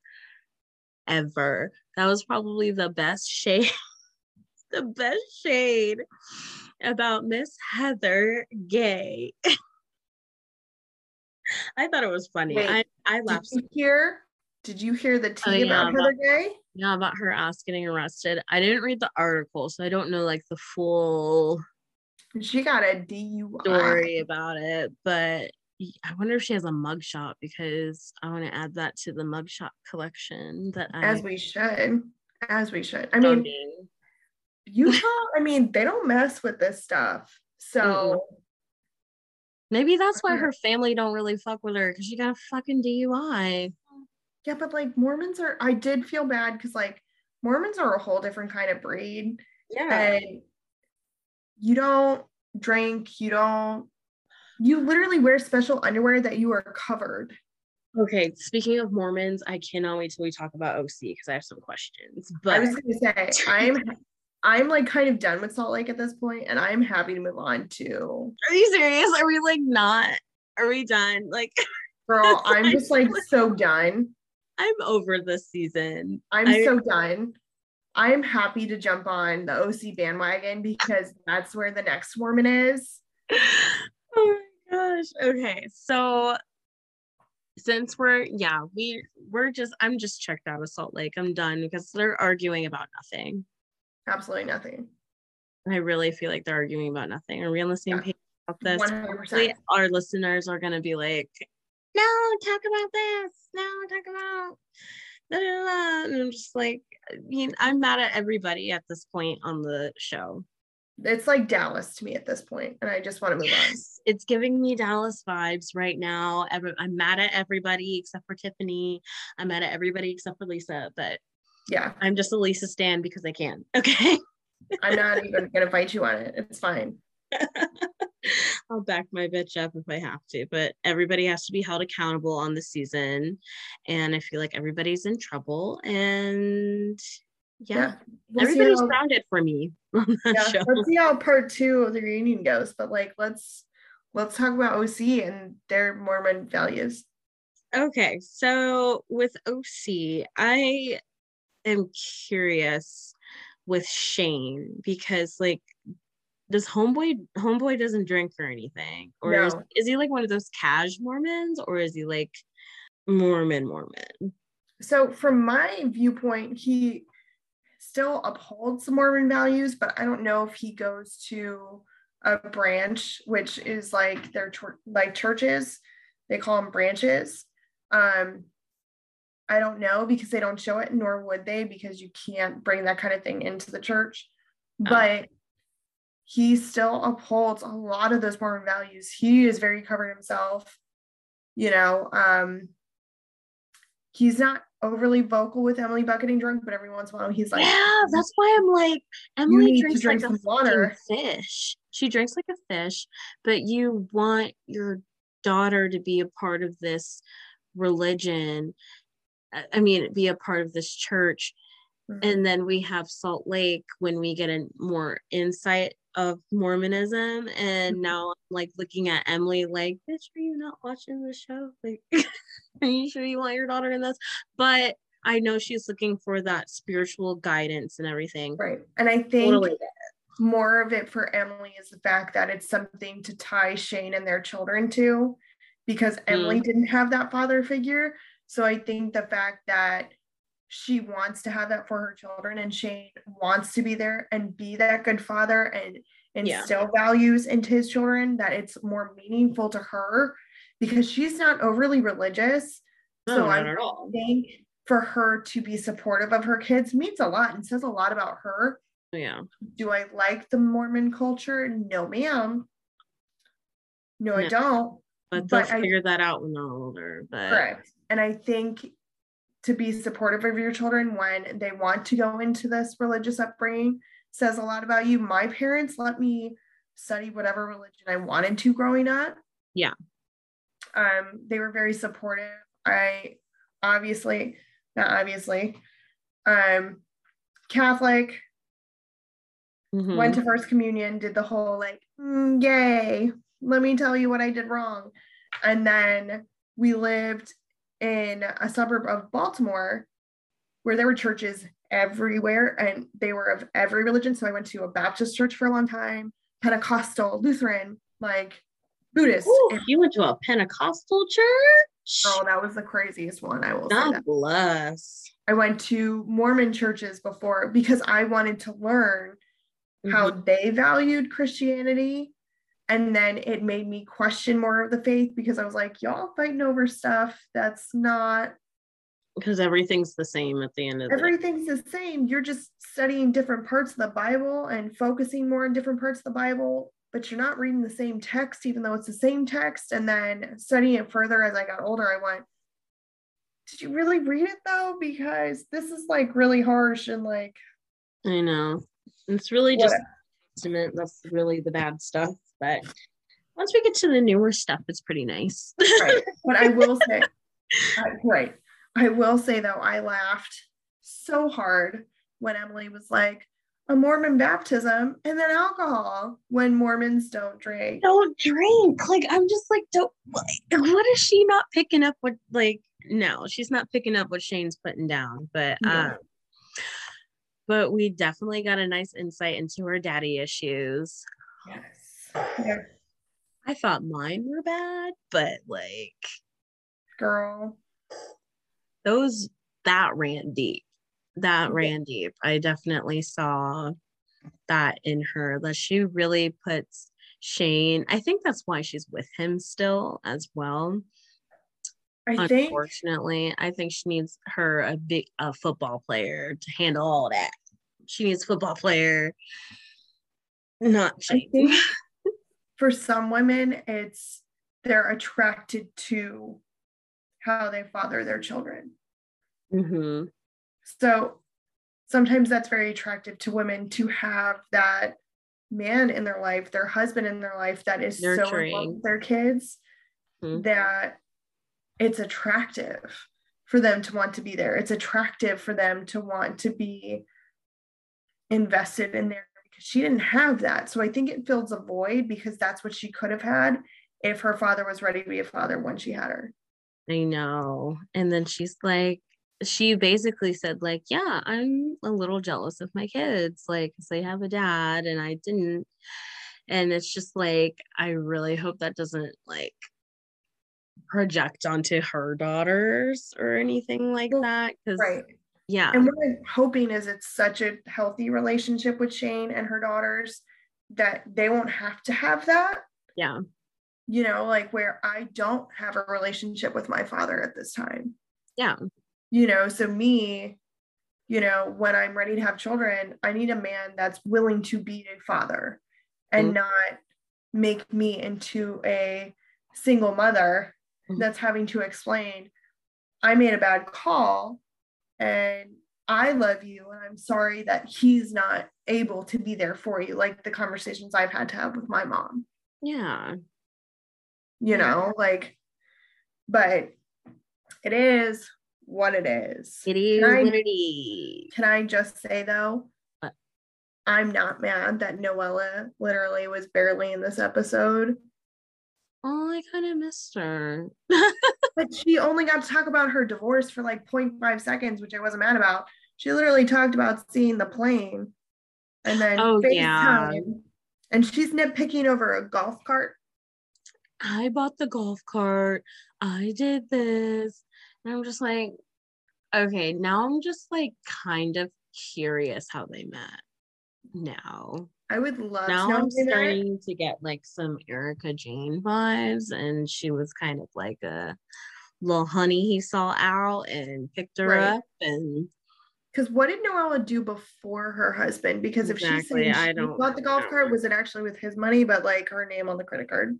ever. That was probably the best shade, [LAUGHS] the best shade about Miss Heather Gay. [LAUGHS] I thought it was funny. Wait, I, I Did laughed. you hear? Did you hear the oh, tea Oh, yeah, about about- Heather Gay? Yeah, about her ass getting arrested. I didn't read the article, so I don't know like the full She got a DUI. story about it. But I wonder if she has a mugshot because I want to add that to the mugshot collection that I As we should. As we should. I mean, studying. Utah, [LAUGHS] I mean, they don't mess with this stuff. So maybe that's why uh-huh. her family don't really fuck with her because she got a fucking DUI. yeah, but like Mormons are I did feel bad because like Mormons are a whole different kind of breed. Yeah. and you don't drink, you don't you literally wear special underwear that you are covered. Okay, speaking of Mormons, I cannot wait till we talk about OC because I have some questions. But I was gonna say [LAUGHS] I'm I'm like kind of done with Salt Lake at this point, and I'm happy to move on to are you serious? Are we like not? Are we done? Like [LAUGHS] girl. I'm [LAUGHS] just like so done. I'm over this season. I'm I- so done. I'm happy to jump on the OC bandwagon because that's where the next Mormon is. [LAUGHS] oh my gosh. Okay. So since we're yeah, we we're just I'm just checked out of Salt Lake. I'm done because they're arguing about nothing. Absolutely nothing. I really feel like they're arguing about nothing. Are we on the same Yeah. page about this? 100%. Our listeners are gonna be like, no, talk about this. No, talk about da, da, da. and I'm just like, I mean, I'm mad at everybody at this point on the show. It's like Dallas to me at this point, and I just want to move on. It's giving me Dallas vibes right now. Every, I'm mad at everybody except for Tiffany. I'm mad at everybody except for Lisa, but Yeah, I'm just a Lisa stan because I can. [LAUGHS] Okay. I'm not even gonna fight you on it. It's fine. [LAUGHS] I'll back my bitch up if I have to, but everybody has to be held accountable on the season. And I feel like everybody's in trouble. And yeah, We'll everybody's how- grounded for me [LAUGHS] on that yeah, show. let's see how part two of the reunion goes. But like, let's let's talk about OC and their Mormon values. Okay, so with OC, I am curious with Shane because like does homeboy homeboy doesn't drink or anything or is, No. is he like one of those cash mormons or is he like mormon mormon So from my viewpoint, he still upholds the Mormon values, but I don't know if he goes to a branch, which is like their chur- like churches. They call them branches. Um, I don't know because they don't show it, nor would they, because you can't bring that kind of thing into the church. But he still upholds a lot of those Mormon values. He is very covered himself. You know, um, he's not overly vocal with Emily bucketing drunk, but every once in a while he's like, yeah that's why i'm like emily drinks drink like a water. fish she drinks like a fish but you want your daughter to be a part of this religion I- mean be a part of this church Mhm. and then we have Salt Lake when we get a more insight of Mormonism. And Mhm. now I'm like looking at Emily, like, bitch, are you not watching the show? Like, [LAUGHS] are you sure you want your daughter in this? But I know she's looking for that spiritual guidance and everything. right. And I think Totally. more of it for Emily is the fact that it's something to tie Shane and their children to because Emily didn't have that father figure. So I think the fact that she wants to have that for her children and Shane wants to be there and be that good father and Yeah. instill values into his children that it's more meaningful to her because she's not overly religious. No, so I think for her to be supportive of her kids means a lot and says a lot about her. Yeah. Do I like the Mormon culture? No, ma'am. No, I don't. But they'll I- figure that out when they're older. But Correct. And I think to be supportive of your children when they want to go into this religious upbringing says a lot about you. My parents let me study whatever religion I wanted to growing up. Yeah. Um, they were very supportive. I obviously, not obviously, um, Catholic, Mhm. went to first communion did the whole like "Mm, yay let me tell you what i did wrong and then we lived in a suburb of baltimore where there were churches everywhere and they were of every religion so i went to a baptist church for a long time pentecostal lutheran like buddhist Ooh, and- you went to a Pentecostal church? oh that was the craziest one i will say that God bless. i went to mormon churches before because i wanted to learn how Mhm. they valued Christianity and then it made me question more of the faith because I was like, y'all fighting over stuff that's not because everything's the same at the end of everything's the, the same. You're just studying different parts of the Bible and focusing more on different parts of the Bible, but you're not reading the same text, even though it's the same text. And then studying it further as I got older, I went, Did you really read it though? Because this is like really harsh and like I know. It's really just. That's really the bad stuff. But once we get to the newer stuff, it's pretty nice. right. But I will say, [LAUGHS] uh, right. I will say though, I laughed so hard when Emily was like, a Mormon baptism and then alcohol when Mormons don't drink. Don't drink. Like I'm just like, don't. What is she not picking up? What like? No, she's not picking up what Shane's putting down. But no. um, but we definitely got a nice insight into her daddy issues. Yes. Yeah. I thought mine were bad, but like, girl, those that ran deep. That yeah. ran deep. I definitely saw that in her that she really puts Shane. I think that's why she's with him still as well. I think Unfortunately, think, I think she needs her a big a football player to handle all that. She needs a football player, not Shane. For some women, it's they're attracted to how they father their children. Mm-hmm. So sometimes that's very attractive to women to have that man in their life, their husband in their life that is Nurturing. so in their kids mm-hmm. that it's attractive for them to want to be there. It's attractive for them to want to be invested in because she didn't have that. So I think it fills a void because that's what she could have had if her father was ready to be a father when she had her. I know. And then she's like, she basically said, like, yeah, I'm a little jealous of my kids, like, because they have a dad and I didn't. And it's just like, I really hope that doesn't like project onto her daughters or anything like that. Cause right. Yeah. And what I'm hoping is it's such a healthy relationship with Shane and her daughters that they won't have to have that. Yeah. You know, like where I don't have a relationship with my father at this time. Yeah. You know, so me, you know, when I'm ready to have children, I need a man that's willing to be a father and mm-hmm. not make me into a single mother mm-hmm. that's having to explain I made a bad call and I love you and I'm sorry that he's not able to be there for you like the conversations I've had to have with my mom. Yeah. You know, like but it is what it is. It is I, what it is. Can I just say though, what? I'm not mad that Noella literally was barely in this episode. Oh, I kind of missed her. [LAUGHS] but she only got to talk about her divorce for like 0.5 seconds, which I wasn't mad about. She literally talked about seeing the plane and then oh, yeah. And she's nitpicking over a golf cart. I bought the golf cart. I did this. And I'm just like, okay, now I'm just like kind of curious how they met now. I would love now I'm starting that. to get like some Erika Jayne vibes, and she was kind of like a little honey he saw Al and picked her right. up and because what did Noella do before her husband? Because if exactly, she's saying she don't, bought the golf cart, was it actually with his money, but like her name on the credit card?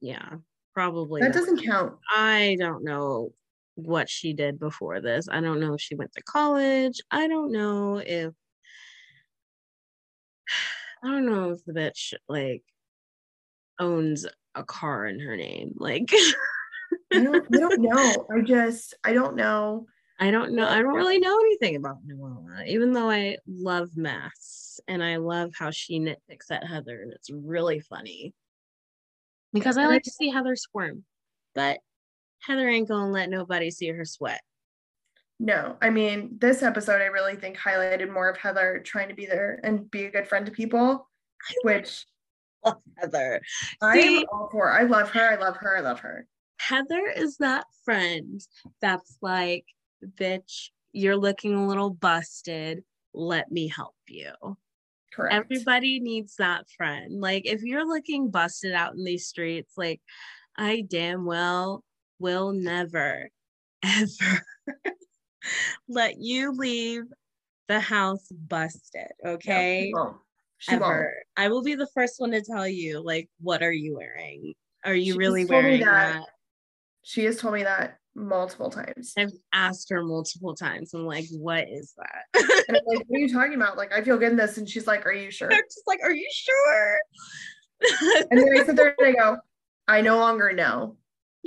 Yeah, probably. That not. doesn't count. I don't know what she did before this. I don't know if she went to college. I don't know if I don't know if the bitch like owns a car in her name. Like [LAUGHS] I, don't, I don't know. I just I don't know. I don't know. I don't really know anything about Noella, even though I love Mass and I love how she nitpicks at Heather, and it's really funny because I like to see Heather squirm, but Heather ain't gonna let nobody see her sweat. No, I mean, this episode I really think highlighted more of Heather trying to be there and be a good friend to people, which love Heather. I am all for. I love her. I love her. I love her. Heather is that friend that's like, bitch, you're looking a little busted. Let me help you. Correct. Everybody needs that friend. Like if you're looking busted out in these streets, like I damn well will never [LAUGHS] ever [LAUGHS] let you leave the house busted. Okay. She won't. ever. I will be the first one to tell you, like, what are you wearing? Are you She really just told me wearing that. that? She has told me that multiple times. I've asked her multiple times. I'm like, what is that? And I'm like, [LAUGHS] what are you talking about? Like, I feel good in this. And she's like, Are you sure? I'm just like, are you sure? And then I sit there and I go, I no longer know. [LAUGHS]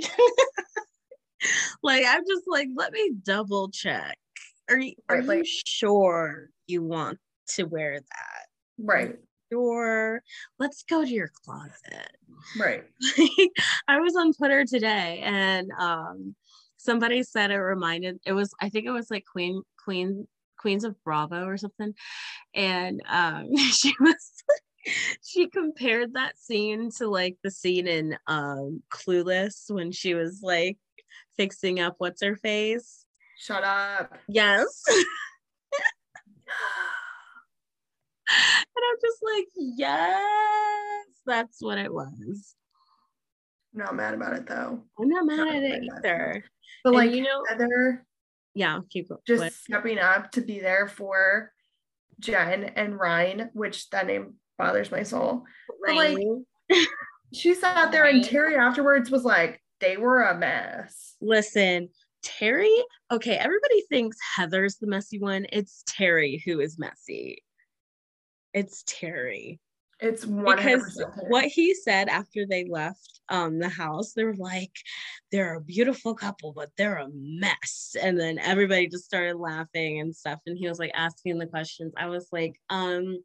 [LAUGHS] like, I'm just like, let me double check. Are you, are Right, you like- sure you want to wear that? Right. Sure. Let's go to your closet. Right. [LAUGHS] I was on Twitter today and um somebody said it reminded it was I think it was like Queen Queen Queens of Bravo or something and um [LAUGHS] she was she compared that scene to like the scene in um Clueless when she was like fixing up what's her face. Shut up. Yes. [LAUGHS] and I'm just like, yes, that's what it was. I'm not mad about it though. I'm not mad Not at it either. But And like you know, Heather yeah, keep going. just What? stepping up to be there for Jen and Ryan, which that name bothers my soul. but, like. She sat there and Terry afterwards was like, they were a mess. Listen, Terry. Okay, everybody thinks Heather's the messy one. It's Terry who is messy. It's Terry. It's because what he said after they left um the house they were like they're a beautiful couple but they're a mess and then everybody just started laughing and stuff and he was like asking the questions i was like um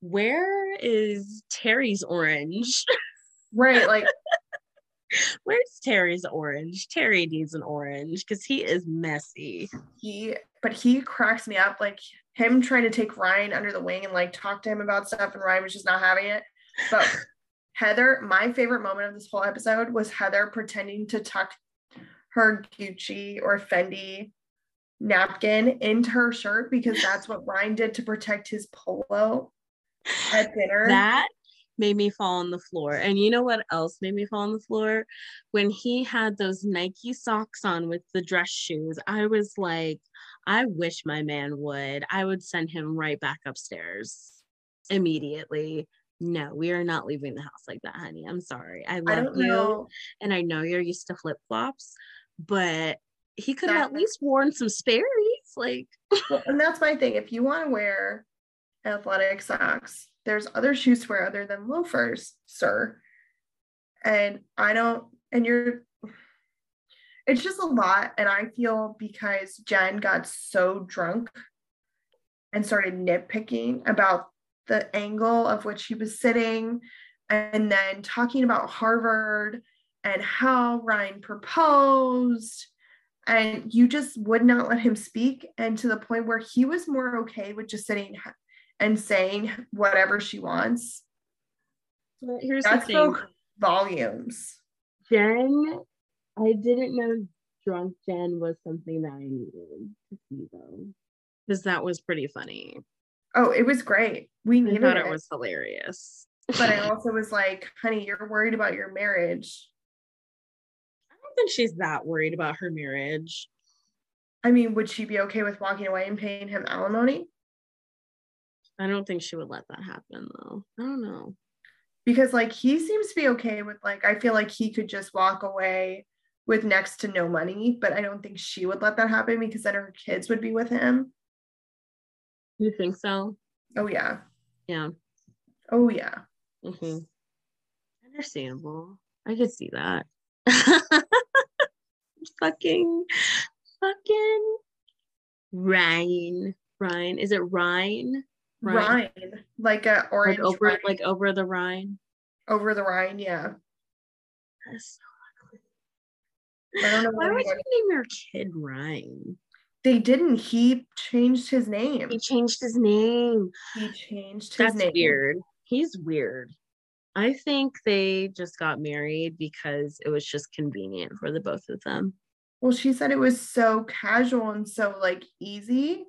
where is terry's orange [LAUGHS] right, like [LAUGHS] where's terry's orange terry needs an orange because he is messy he but he cracks me up like him trying to take Ryan under the wing and like talk to him about stuff and Ryan was just not having it. But [LAUGHS] Heather, my favorite moment of this whole episode was Heather pretending to tuck her Gucci or Fendi napkin into her shirt because that's what Ryan did to protect his polo at dinner. that made me fall on the floor. And you know what else made me fall on the floor? When he had those Nike socks on with the dress shoes, I was like, I wish my man would. I would send him right back upstairs immediately. No, we are not leaving the house like that, honey. I'm sorry. I love I you. know. And I know you're used to flip flops, but he could have at least worn some Sperry's. Like, Well, and that's my thing. If you want to wear athletic socks, there's other shoes to wear other than loafers, sir. And I don't, and you're, it's just a lot. And I feel because Jen got so drunk and started nitpicking about the angle of which he was sitting and then talking about Harvard and how Ryan proposed and you just would not let him speak and to the point where he was more okay with just sitting and saying whatever she wants here's the thing. volumes Jen, I didn't know drunk Jen was something that I needed to see though. Because that was pretty funny. oh it was great we I needed thought it, it was hilarious. but i [LAUGHS] also was like honey you're worried about your marriage I don't think she's that worried about her marriage. i mean would she be okay with walking away and paying him alimony I don't think she would let that happen though. I don't know. because like he seems to be okay with like i feel like he could just walk away with next to no money but i don't think she would let that happen because then her kids would be with him You think so? oh yeah Yeah. oh yeah hmm Understandable. I could see that. [LAUGHS] fucking, fucking Ryan. Ryan. Is it Ryan? Rhine, like a orange Like over, Rhine. like over the Rhine. over the Rhine, yeah. That's I don't know Why why would you name your kid Ryan? they didn't. He changed his name. He changed his name. He changed his That's name. weird. He's weird. I think they just got married because it was just convenient for the both of them. Well, she said it was so casual and so like easy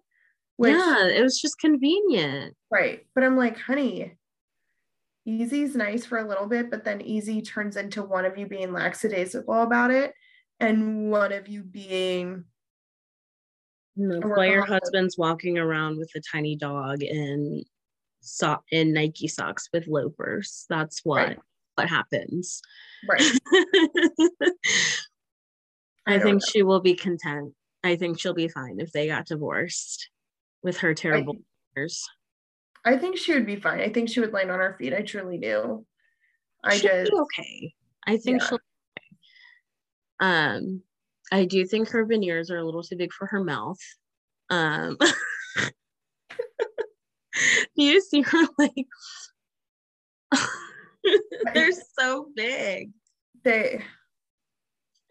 Which, yeah, it was just convenient. Right. But I'm like, honey, easy's nice for a little bit, but then easy turns into one of you being lackadaisical about it and one of you being why your husband's walking around with a tiny dog in so in Nike socks with loafers. That's what right. what happens. Right. [LAUGHS] I, I think know. she will be content. I think she'll be fine if they got divorced with her terrible years. I think she would be fine. I think she would land on her feet. I truly do. I she'll just okay. I think yeah. she'll okay. Um I do think her veneers are a little too big for her mouth. Um [LAUGHS] you see her like [LAUGHS] they're so big. They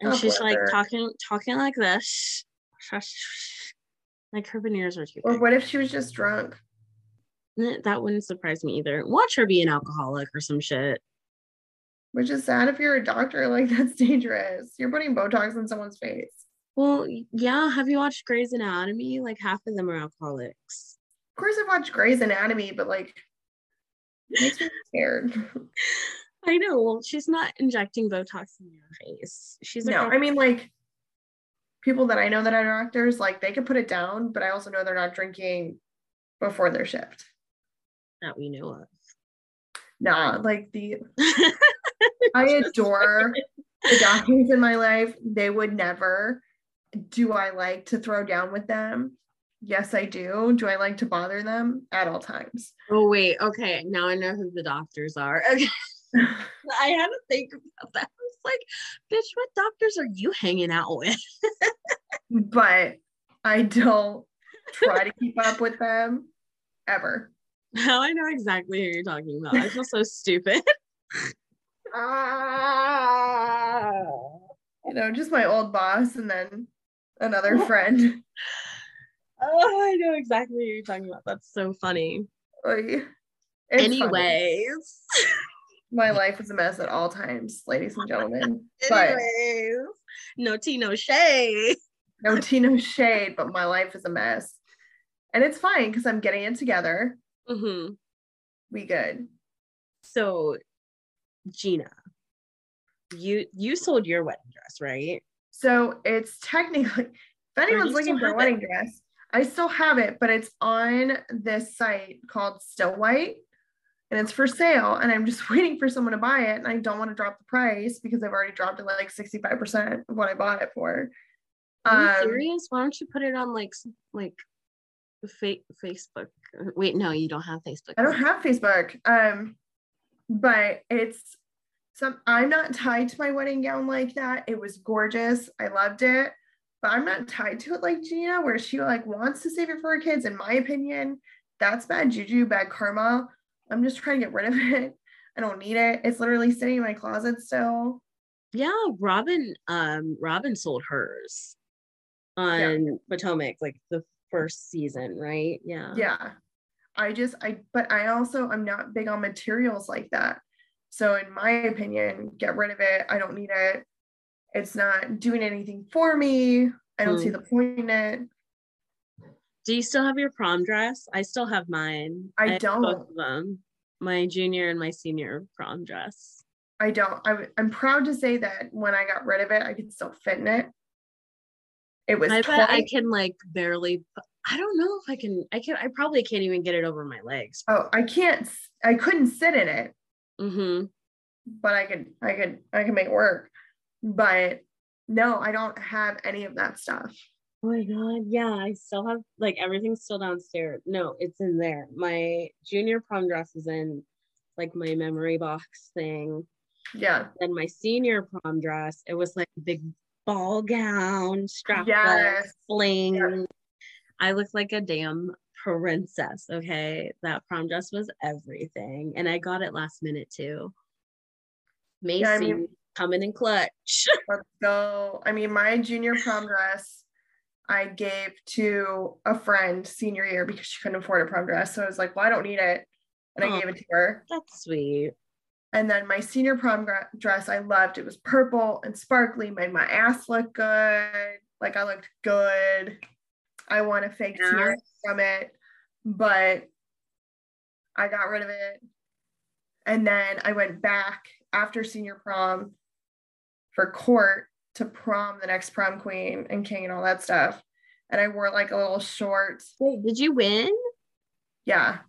and she's like her. talking talking like this. Like her veneers are too Or what if she was just drunk? That wouldn't surprise me either. Watch her be an alcoholic or some shit. Which is sad if you're a doctor, [LAUGHS] like that's dangerous. You're putting Botox in someone's face. Well, yeah. Have you watched Grey's Anatomy? Like half of them are alcoholics. Of course, I've watched Grey's Anatomy, but like, makes me [LAUGHS] scared. I know. Well, she's not injecting Botox in your face. She's no. I mean, like, people that I know that are doctors, like they can put it down, but I also know they're not drinking before they're shipped. That we know of. Nah, like the [LAUGHS] I adore the doctors in my life. They would never. Do I like to throw down with them? Yes, I do. Do I like to bother them at all times? Oh wait, okay. Now I know who the doctors are. Okay. [LAUGHS] I had to think about that. Like, bitch, what doctors are you hanging out with? [LAUGHS] but I don't try to keep up with them ever. Now I know exactly who you're talking about. I feel so stupid. [LAUGHS] ah, you know, just my old boss and then another [LAUGHS] friend. Oh, I know exactly what you're talking about. That's so funny. Like, Anyways. My life is a mess at all times, ladies and gentlemen. [LAUGHS] Anyways, but, no tea, no shade. No tea, no shade, but my life is a mess. And it's fine because I'm getting it together. Mm-hmm. We good. So, Gina, you you sold your wedding dress, right? So it's technically, if anyone's looking for a wedding it? dress, I still have it, but it's on this site called Still White and it's for sale and i'm just [LAUGHS] waiting for someone to buy it and i don't want to drop the price because i've already dropped it like 65% of what i bought it for. Are you um, serious? Why don't you put it on like like fa- facebook? Wait no you don't have facebook. I don't have facebook um but it's some i'm not tied to my wedding gown like that. It was gorgeous. I loved it. But i'm not tied to it like gina where she like wants to save it for her kids in my opinion. That's bad juju bad karma I'm just trying to get rid of [LAUGHS] it. I don't need it. It's literally sitting in my closet still. Yeah, Robyn um Robyn sold hers on yeah. Potomac like the first season, right? Yeah. Yeah. I just I but I also I'm not big on materials like that. So in my opinion, get rid of it. I don't need it. It's not doing anything for me. I don't see hmm. the point in it. Do you still have your prom dress? I still have mine. I, I don't. Both of them. My junior and my senior prom dress. I don't. I, I'm proud to say that when I got rid of it, I could still fit in it. It was. I bet I can like barely. I don't know if I can. I can. I probably can't even get it over my legs. Oh, I can't. I couldn't sit in it. Mm-hmm. But I could. I could. I can make it work. But no, I don't have any of that stuff. Oh my god, yeah, I still have like everything's still downstairs. No, it's in there. My junior prom dress is in like my memory box thing. Yeah. Then my senior prom dress, it was like a big ball gown, strapless, yes. fling. Yes. I looked like a damn princess. Okay. That prom dress was everything. And I got it last minute too. Macy yeah, I mean, coming in clutch. [LAUGHS] Let's go. I mean, my junior prom dress I gave to a friend senior year because she couldn't afford a prom dress. So I was like, well, I don't need it. And oh, I gave it to her. That's sweet. And then my senior prom dress, I loved. It It was purple and sparkly, made my ass look good. Like I looked good. I want a fake tear from it, but I got rid of it. And then I went back after senior prom for court to prom the next prom queen and king and all that stuff. And I wore like a little short. Wait, did you win? Yeah.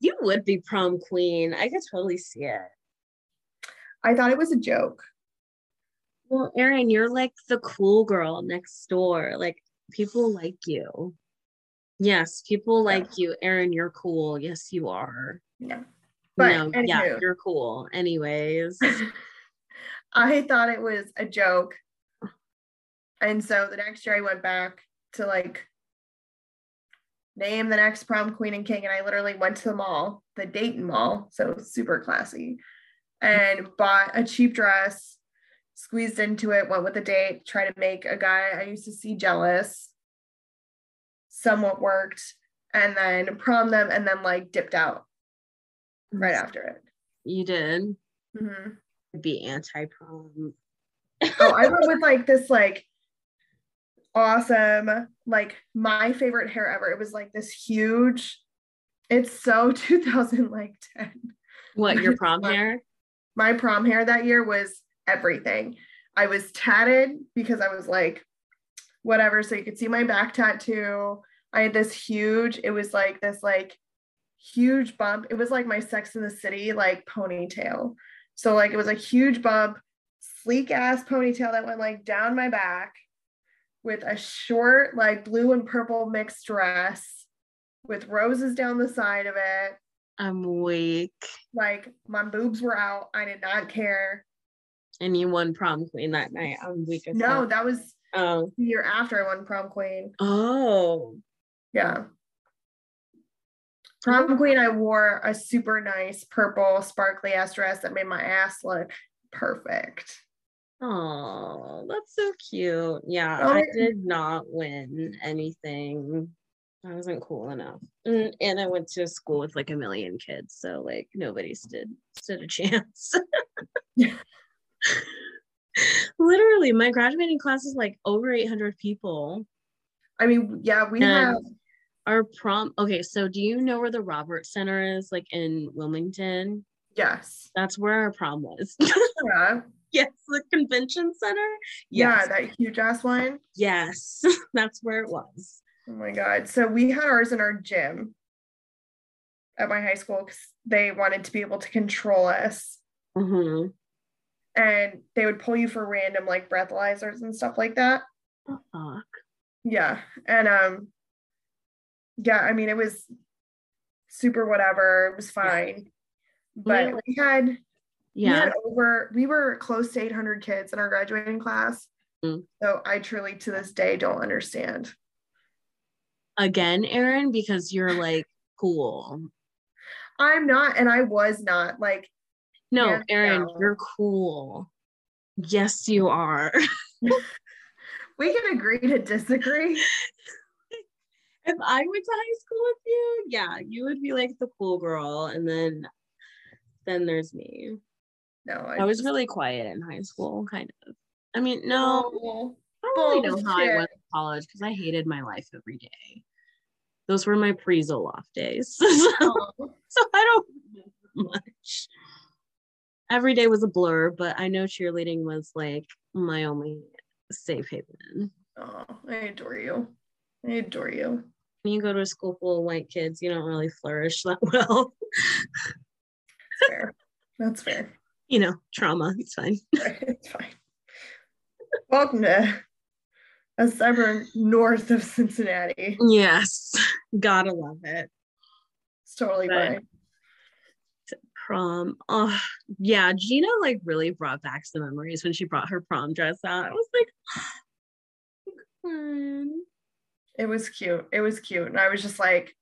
You would be prom queen. I could totally see it. I thought it was a joke. Well, Erin, you're like the cool girl next door. Like people like you. Yes, people yeah. like you. Erin, you're cool. Yes, you are. Yeah. But no, yeah, you're cool. Anyways. [LAUGHS] I thought it was a joke. And so the next year I went back to like name the next prom queen and king. And I literally went to the mall, the Dayton Mall. So super classy. And bought a cheap dress, squeezed into it, went with a date, tried to make a guy I used to see jealous. Somewhat worked. And then prom them and then like dipped out right after it. You did. Mm-hmm be anti prom. oh, I went with like this like awesome, like my favorite hair ever. It was like this huge. It's so [LAUGHS] 2000 like 10. What your prom hair? My prom hair that year was everything. I was tatted because I was like, whatever. So you could see my back tattoo. I had this huge, it was like this like huge bump. It was like my Sex in the City like ponytail. So like it was a huge bump, sleek ass ponytail that went like down my back with a short like blue and purple mixed dress with roses down the side of it. I'm weak. Like my boobs were out. I did not care. And you won prom queen that night. I'm weak. no, that was oh. the year after I won prom queen. Oh. Yeah. Prom queen, I wore a super nice purple sparkly ass dress that made my ass look perfect. Oh, that's so cute. Yeah, oh, I did not win anything. I wasn't cool enough. And, and I went to a school with like a million kids, so like nobody stood stood a [LAUGHS] chance. Literally, my graduating class is like over 800 people. I mean, yeah, we and have our prom okay so do you know where the robert center is like in wilmington? Yes. That's where our prom was. [LAUGHS] Yeah. Yes the convention center? Yes. yeah that huge ass one? Yes [LAUGHS] that's where it was. Oh my god. So we had ours in our gym at my high school because they wanted to be able to control us. Mm-hmm. and they would pull you for random like breathalyzers and stuff like that. Oh, fuck? Yeah and um yeah, I mean, it was super whatever. It was fine. But really? we had yeah we had over we were close to 800 kids in our graduating class. Mm. So I truly to this day don't understand. Again, Erin, because you're like cool. I'm not, and I was not like. No, Erin, you're cool. Yes, you are. [LAUGHS] [LAUGHS] we can agree to disagree. If I went to high school with you, yeah, you would be like the cool girl, and then then there's me. No, I, I was just... really quiet in high school, kind of. I mean, no, oh, I don't really know how I went to college because I hated my life every day. Those were my pre-Zoloft days, [LAUGHS] oh. so, oh. so I don't remember much. Every day was a blur, but I know cheerleading was like my only safe haven. Oh, I adore you. I adore you when you go to a school full of white kids, you don't really flourish that [LAUGHS] well. That's fair. That's fair. You know, trauma. It's fine. [LAUGHS] It's fine. Welcome to a suburb north of Cincinnati. Yes. Gotta love it. It's totally but, fine. Prom. Oh yeah, Gina like really brought back some memories when she brought her prom dress out. I was like, [GASPS] hmm. It was cute. It was cute. And I was just like,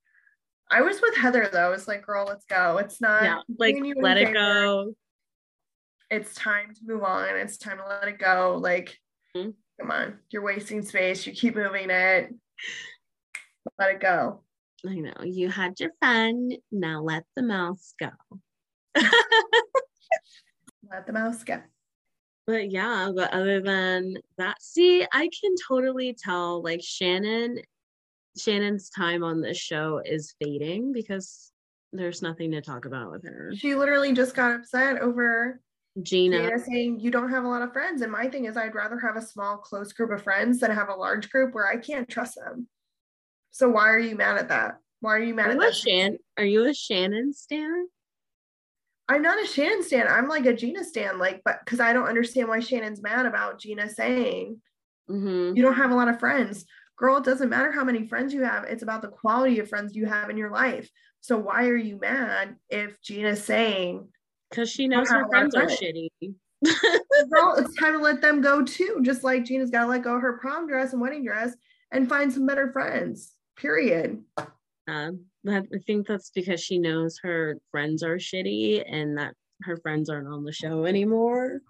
I was with Heather though. I was like, girl, let's go. It's not yeah, like let it go. It's time to move on. It's time to let it go. Like, mm-hmm. come on, you're wasting space. You keep moving it. Let it go. I know. You had your fun. Now let the mouse go. [LAUGHS] let the mouse go but yeah, but other than that, see, I can totally tell like Shannon Shannon's time on this show is fading because there's nothing to talk about with her. She literally just got upset over Gina, Gina saying you don't have a lot of friends. And my thing is, I'd rather have a small, close group of friends than have a large group where I can't trust them. So why are you mad at that? Why are you mad are at you that? a Shan? Are you a Shannon stan? I'm not a Shannon stan. I'm like a Gina stan. Like, but because I don't understand why Shannon's mad about Gina saying Mm-hmm. you don't have a lot of friends. Girl, it doesn't matter how many friends you have. It's about the quality of friends you have in your life. So why are you mad if Gina's saying, Because she knows her friends are shitty. well, [LAUGHS] it's time to let them go too. Just like Gina's got to let go of her prom dress and wedding dress and find some better friends. Period. Um, that I think that's because she knows her friends are shitty and that her friends aren't on the show anymore.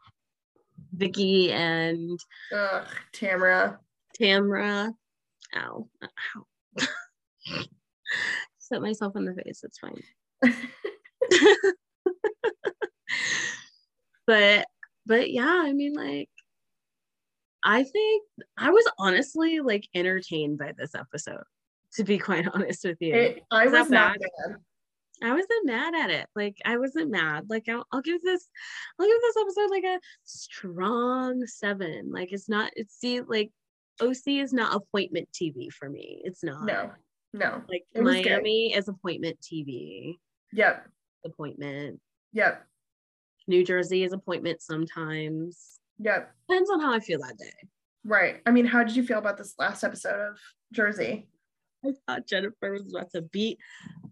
Vicki and Ugh, Tamara. Tamra. Ow. Ow. [LAUGHS] Set myself in the face. It's fine. [LAUGHS] but but yeah, I mean like I think I was honestly like entertained by this episode, to be quite [LAUGHS] honest with you. It, I was not bad. I wasn't mad at it. Like I wasn't mad. Like I'll, I'll give this, I'll give this episode like a strong seven. Like it's not. It's see like OC is not appointment TV for me. It's not. No, no. Like was good. Miami is appointment TV. Yep, Appointment. yep, New Jersey is appointment sometimes. yep. Depends on how I feel that day. Right. I mean, how did you feel about this last episode of Jersey? I thought Jennifer was about to beat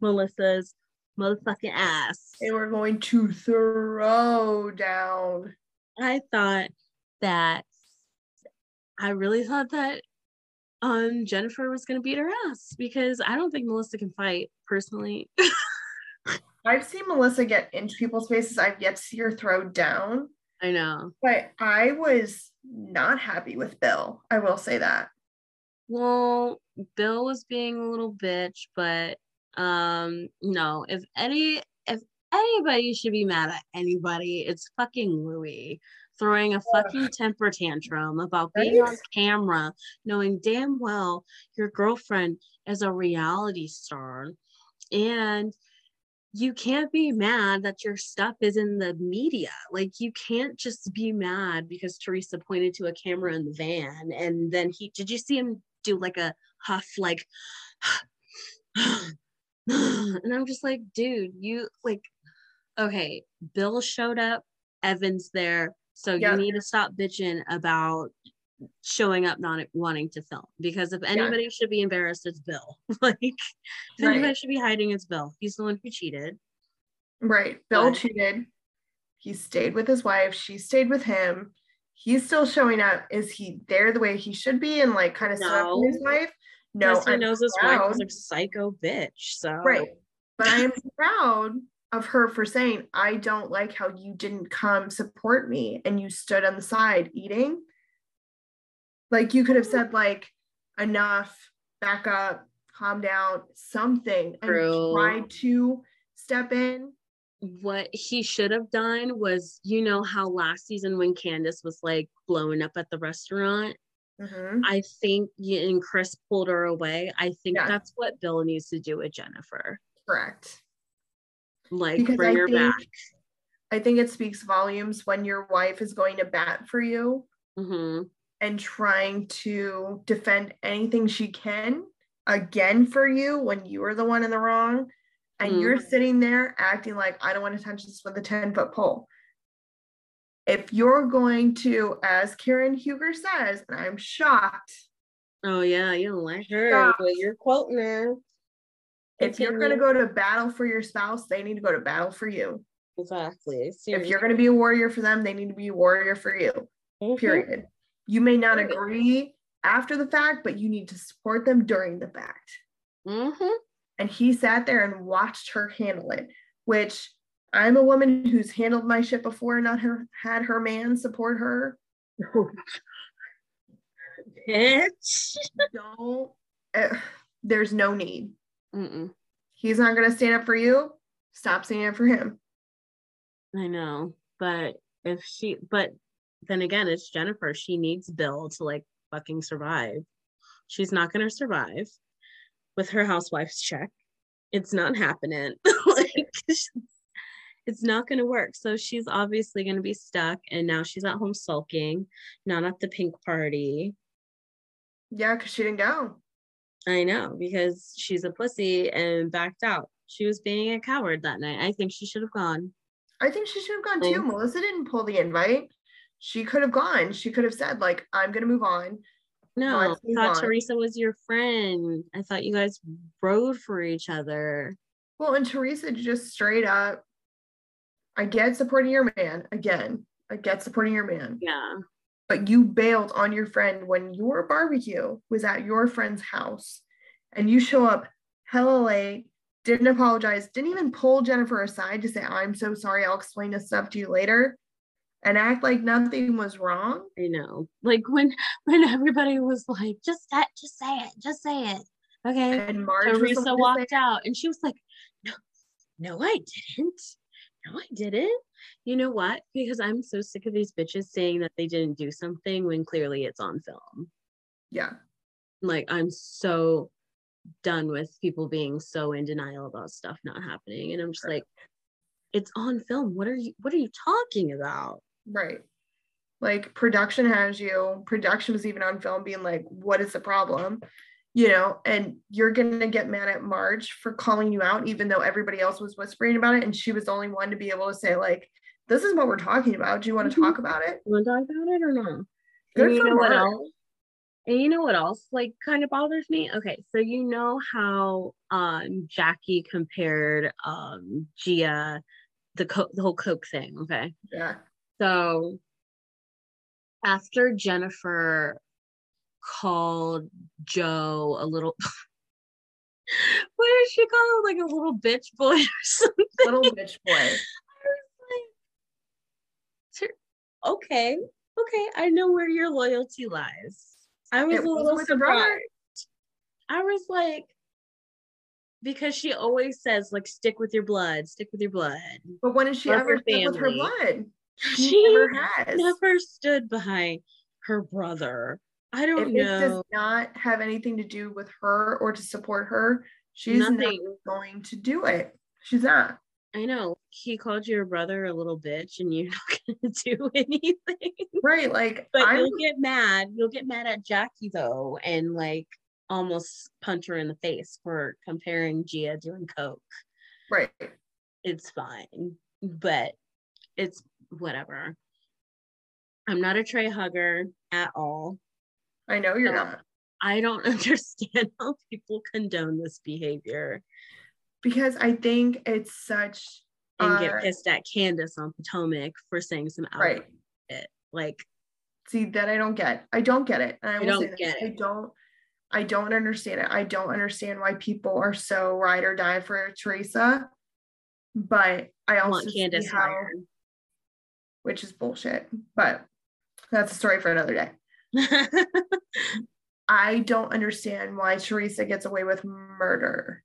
Melissa's motherfucking ass. They were going to throw down. I thought that I really thought that um Jennifer was gonna beat her ass because I don't think Melissa can fight personally. [LAUGHS] I've seen Melissa get into people's faces. I've yet to see her throw down, I know. but I was not happy with Bill. I will say that. Well, Bill was being a little bitch, but um no, if any if anybody should be mad at anybody, it's fucking Luis throwing a fucking temper tantrum about being on camera, knowing damn well your girlfriend is a reality star and you can't be mad that your stuff is in the media. Like you can't just be mad because Teresa pointed to a camera in the van and then he did you see him do like a huff like [SIGHS] and I'm just like, dude, you like okay, Bill showed up, Evan's there, so Yeah. you need to stop bitching about showing up not wanting to film because if anybody should be embarrassed it's bill [LAUGHS] like if Right. anybody should be hiding it's bill he's the one who cheated Right. Bill But- cheated. He stayed with his wife. She stayed with him. He's still showing up. Is he there the way he should be and like kind of for his No. wife? No, because he I'm knows his wife is a psycho bitch so Right. But [LAUGHS] I am proud of her for saying, I don't like how you didn't come support me and you stood on the side eating. Like you could have said, like, enough, back up, calm down, something, and True. tried to step in. what he should have done was you know how last season when candiace was like blowing up at the restaurant Mhm. i think and chris pulled her away i think Yeah. that's what bill needs to do with jennifer Correct. like Because bring I her think back I think it speaks volumes when your wife is going to bat for you hmm and trying to defend anything she can again for you when you are the one in the wrong. And Mm. you're sitting there acting like, I don't want to touch this with a 10 foot pole. If you're going to, as Karen Huger says, and I'm shocked, oh yeah you don't like her but you're quoting her if you're going to go to battle for your spouse, they need to go to battle for you. exactly If you're going to be a warrior for them, they need to be a warrior for you. Mhm. period. You may not agree after the fact, but you need to support them during the fact. Mhm. And he sat there and watched her handle it, which I'm a woman who's handled my shit before and not her had her man support her. bitch Don't eh, there's no need. Mm-mm. He's not gonna stand up for you. Stop standing up for him. I know, but if she, but then again, it's Jennifer. She needs Bill to like fucking survive. She's not gonna survive. with her housewife's check. It's not happening. [LAUGHS] like, [LAUGHS] it's not going to work. So she's obviously going to be stuck. And now she's at home sulking, not at the pink party. Yeah, because she didn't go. I know, because she's a pussy and backed out. She was being a coward that night. I think she should have gone. I think she should have gone too. Melissa didn't pull the invite. She could have gone. She could have said, like, I'm going to move on. No, I thought on. Teresa was your friend. I thought you guys rode for each other. Well, and Teresa just straight up, I get supporting your man again. I get supporting your man. Yeah. But you bailed on your friend when your barbecue was at your friend's house and you show up hella late, didn't apologize, didn't even pull Jennifer aside to say, I'm so sorry, I'll explain this stuff to you later and act like nothing was wrong. I know. Like when when everybody was like, just that, just say it, just say it. Okay. And Marge Teresa walked out and she was like, No, no, I didn't. No, I didn't. You know what? Because I'm so sick of these bitches saying that they didn't do something when clearly it's on film. Yeah. Like I'm so done with people being so in denial about stuff not happening. And I'm just right. like, it's on film. What are you what are you talking about? Right. Like production has you, production was even on film being like, what is the problem? You know, and you're gonna get mad at Marge for calling you out, even though everybody else was whispering about it. And she was the only one to be able to say, like, this is what we're talking about. Do you want to mm-hmm. talk about it? You want to talk about it or not? Good and you know Marge. what else? And you know what else like kind of bothers me? Okay, so you know how um Jackie compared um Gia the co- the whole Coke thing, okay? Yeah. So after Jennifer called Joe a little [LAUGHS] what did she call him? Like a little bitch boy or something. Little bitch boy. [LAUGHS] Okay, okay, I know where your loyalty lies. I was it a little surprised. I was like, because she always says, like, stick with your blood, stick with your blood. But when is she Love ever stick with her blood? She, she never has. Never stood behind her brother. I don't if know. It does not have anything to do with her or to support her. She's Nothing. not going to do it. She's not. I know. He called your brother a little bitch and you're [LAUGHS] not gonna do [LAUGHS] anything. Right. Like but I'm... you'll get mad. You'll get mad at Jackie though and like almost punch her in the face for comparing Gia doing coke. Right. It's fine. But it's whatever. I'm not a Trey hugger at all. I know you're not. I don't [LAUGHS] understand how people condone this behavior. Because I think it's such and uh, get pissed at Candiace on Potomac for saying some right. It. Like see that I don't get. I don't get it. I, I don't get it. I don't I don't understand it. I don't understand why people are so ride or die for Teresa. But I also want Candiace how, which is bullshit, but that's a story for another day. [LAUGHS] I don't understand why Teresa gets away with murder.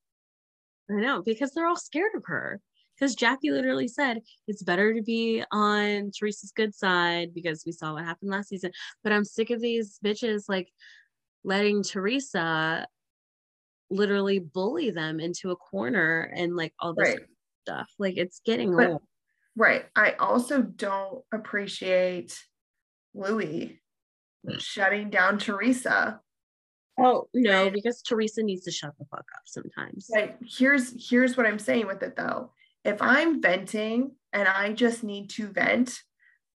I know, because they're all scared of her. Because Jackie literally said it's better to be on Teresa's good side because we saw what happened last season. But I'm sick of these bitches like letting Teresa literally bully them into a corner and like all this right. stuff. Like it's getting but, old. Right. I also don't appreciate Luis shutting down Teresa. Oh no, because Teresa needs to shut the fuck up sometimes. Right. Here's here's what I'm saying with it though. If I'm venting and I just need to vent,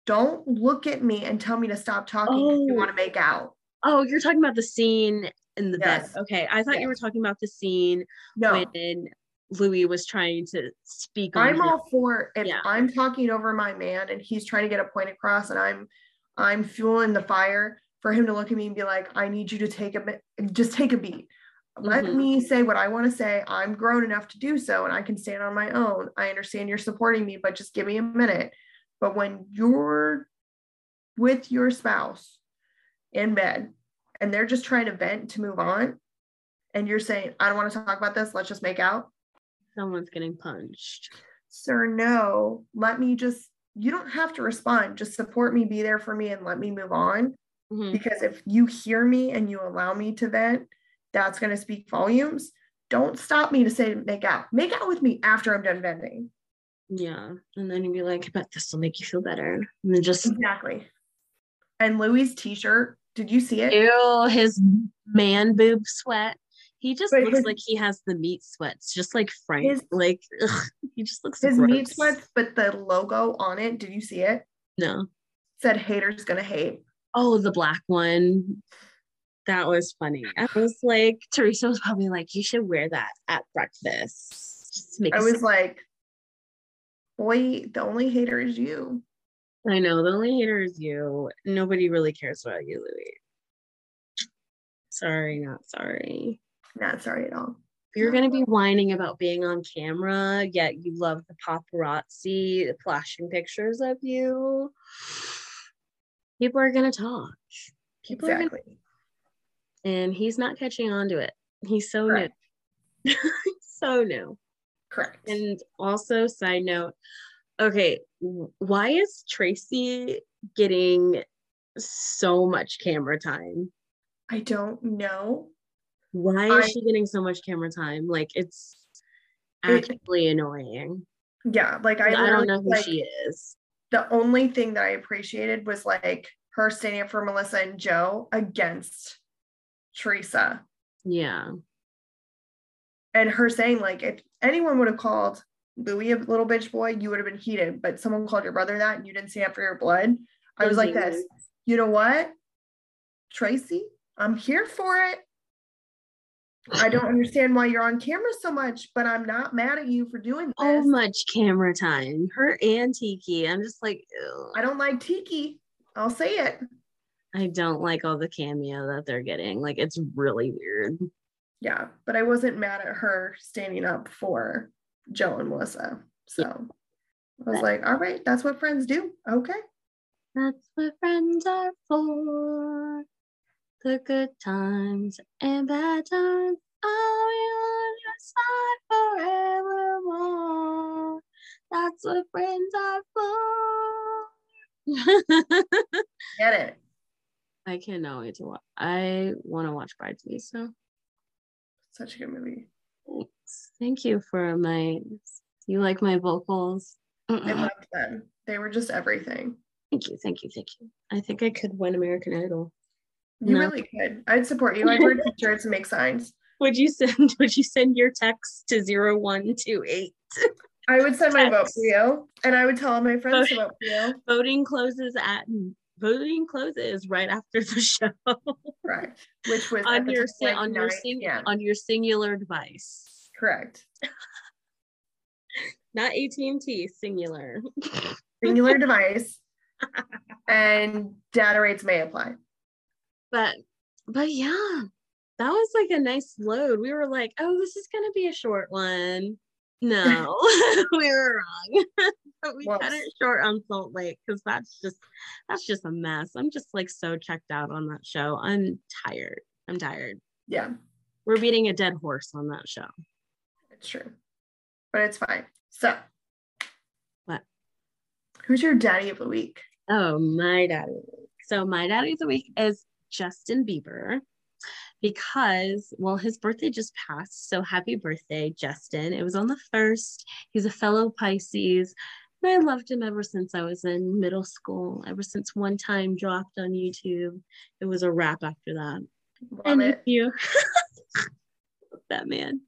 don't look at me and tell me to stop talking oh. if you oh. want to make out. Oh, you're talking about the scene in the yes. bed. Okay. I thought yes. you were talking about the scene no. when Luis was trying to speak. I'm him. all for if yeah. I'm talking over my man and he's trying to get a point across and I'm I'm fueling the fire for him to look at me and be like, I need you to take a bit, just take a beat. Let mm-hmm. me say what I want to say. I'm grown enough to do so and I can stand on my own. I understand you're supporting me, but just give me a minute. But when you're with your spouse in bed and they're just trying to vent to move on, and you're saying, I don't want to talk about this, let's just make out someone's getting punched. Sir, no, let me just, you don't have to respond. Just support me, be there for me, and let me move on. Mm-hmm. Because if you hear me and you allow me to vent, that's going to speak volumes. don't stop me to say make out. Make out with me after I'm done vending. Yeah. And then you'd be like, but this will make you feel better. And then just exactly. And Luis' t-shirt, did you see it? Ew, his man boob sweat. He just but looks his, like he has the meat sweats, just like Frank. His, like [LAUGHS] ugh, he just looks his gross. meat sweats, but the logo on it, did you see it? No. Said haters gonna hate. Oh, the black one. That was funny. I was like, Teresa was probably like, you should wear that at breakfast. I was like, boy, the only hater is you. I know the only hater is you. Nobody really cares about you, Luis. Sorry, not sorry. Not sorry at all. You're going to be whining about being on camera, yet you love the paparazzi the flashing pictures of you. People are going to talk. People exactly. Gonna... And he's not catching on to it. He's so Correct. new. [LAUGHS] so new. Correct. And also, side note, okay, why is Traci getting so much camera time? I don't know. Why is I, she getting so much camera time? Like it's actually it, annoying. Yeah, like I, I don't know who like, she is. The only thing that I appreciated was like her standing up for Melissa and Joe against Teresa. Yeah. And her saying, like, if anyone would have called Luis a little bitch boy, you would have been heated. But someone called your brother that and you didn't stand up for your blood. I was like this. You know what? Traci, I'm here for it. I don't understand why you're on camera so much, but I'm not mad at you for doing this. So much camera time. Her and Tiki. I'm just like, Ew. I don't like Tiki. I'll say it. I don't like all the cameo that they're getting. Like it's really weird. Yeah, but I wasn't mad at her standing up for Joe and Melissa. So yeah. I was like, all right, that's what friends do. Okay. That's what friends are for the good times and bad times. I'll be on your side forevermore. That's what friends are for. [LAUGHS] Get it. I cannot wait to watch. I want to watch Bridesmaids now. Such a good movie. Thanks. Thank you for my. You like my vocals? I loved them. They were just everything. Thank you, thank you, thank you. I think I could win American Idol. You no. really could. I'd support you. I'd wear t-shirts and make signs. Would you send [LAUGHS] would you send your text to zero one two eight? I would send text. my vote for you. And I would tell all my friends vote for you. Voting closes at voting closes right after the [LAUGHS] show. Right. Which was on your like on your sing- on your Cingular device. Correct. [LAUGHS] Not AT&T, Cingular. Cingular device. and data rates may apply but but yeah that was like a nice load. We were like oh this is gonna be a short one. No [LAUGHS] [LAUGHS] we were wrong. [LAUGHS] But we cut it short on salt lake because that's just that's just a mess. I'm just like so checked out on that show. I'm tired. I'm tired. Yeah. We're beating a dead horse on that show. It's true. But it's fine. So what? Who's your daddy of the week? Oh my daddy so my daddy of the week is Justin Bieber because, well, his birthday just passed. So happy birthday, Justin. It was on the first. He's a fellow Pisces. And I loved him ever since I was in middle school, ever since one time dropped on YouTube. It was a wrap after that. Love and it. you, [LAUGHS] that man.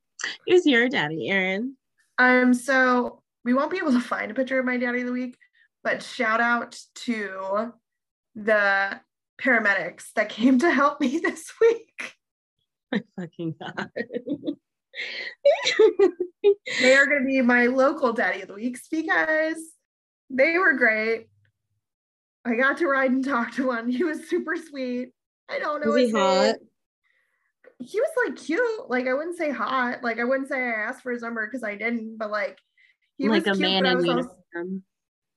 Who's your daddy, Erin? Um, so we won't be able to find a picture of my daddy of the week, but shout out to the paramedics that came to help me [LAUGHS] this week. My fucking God. [LAUGHS] they are going to be my local daddy of the weeks because they were great. I got to ride and talk to one. He was super sweet. I don't know. Was he hot? He was like cute. Like I wouldn't say hot. Like I wouldn't say I asked for his number because I didn't. But like he like was a cute, man uniform.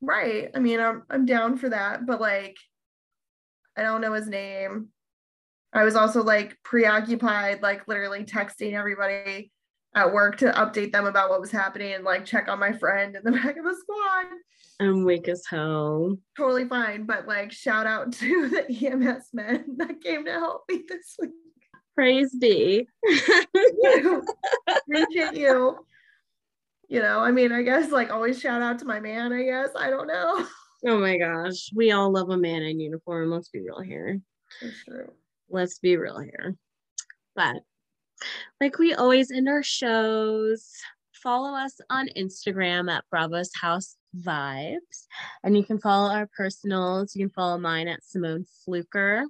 Right. I mean, I'm I'm down for that. But like I don't know his name. I was also like preoccupied, like literally texting everybody at work to update them about what was happening and like check on my friend in the [LAUGHS] back of the squad. I'm weak as hell. Totally fine. But like shout out to [LAUGHS] the EMS men that came to help me this week. Praise be. [LAUGHS] Appreciate you. You know, I mean, I guess like always shout out to my man, I guess. I don't know. Oh my gosh. We all love a man in uniform. Let's be real here. That's true. Let's be real here. But like we always end our shows, follow us on Instagram at Bravos House Vibes. And you can follow our personals. You can follow mine at Simone Fluker.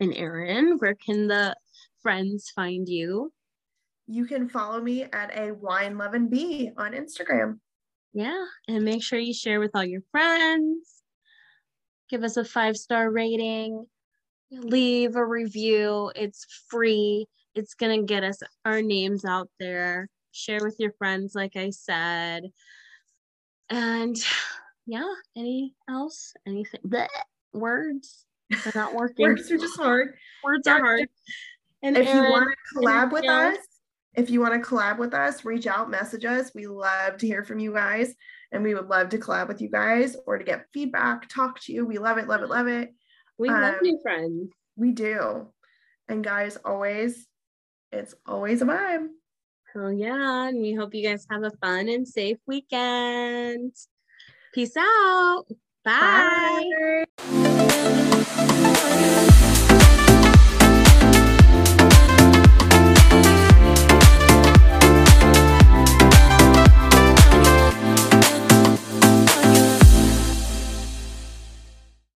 And Erin, where can the friends find you? You can follow me at a wine loving bee on Instagram. Yeah. And make sure you share with all your friends. Give us a five star rating. Leave a review. It's free. It's going to get us our names out there. Share with your friends, like I said. And [SIGHS] yeah, any else? Anything? Bleh. Words? They're not working. Words are just hard. Words are hard. And if Erin, you want to collab with us, if you want to collab with us, reach out, message us. We love to hear from you guys, and we would love to collab with you guys or to get feedback, talk to you. We love it, love it, love it. We um, love new friends. We do. And guys, always, it's always a vibe. Oh yeah, and we hope you guys have a fun and safe weekend. Peace out. Bye. Bye.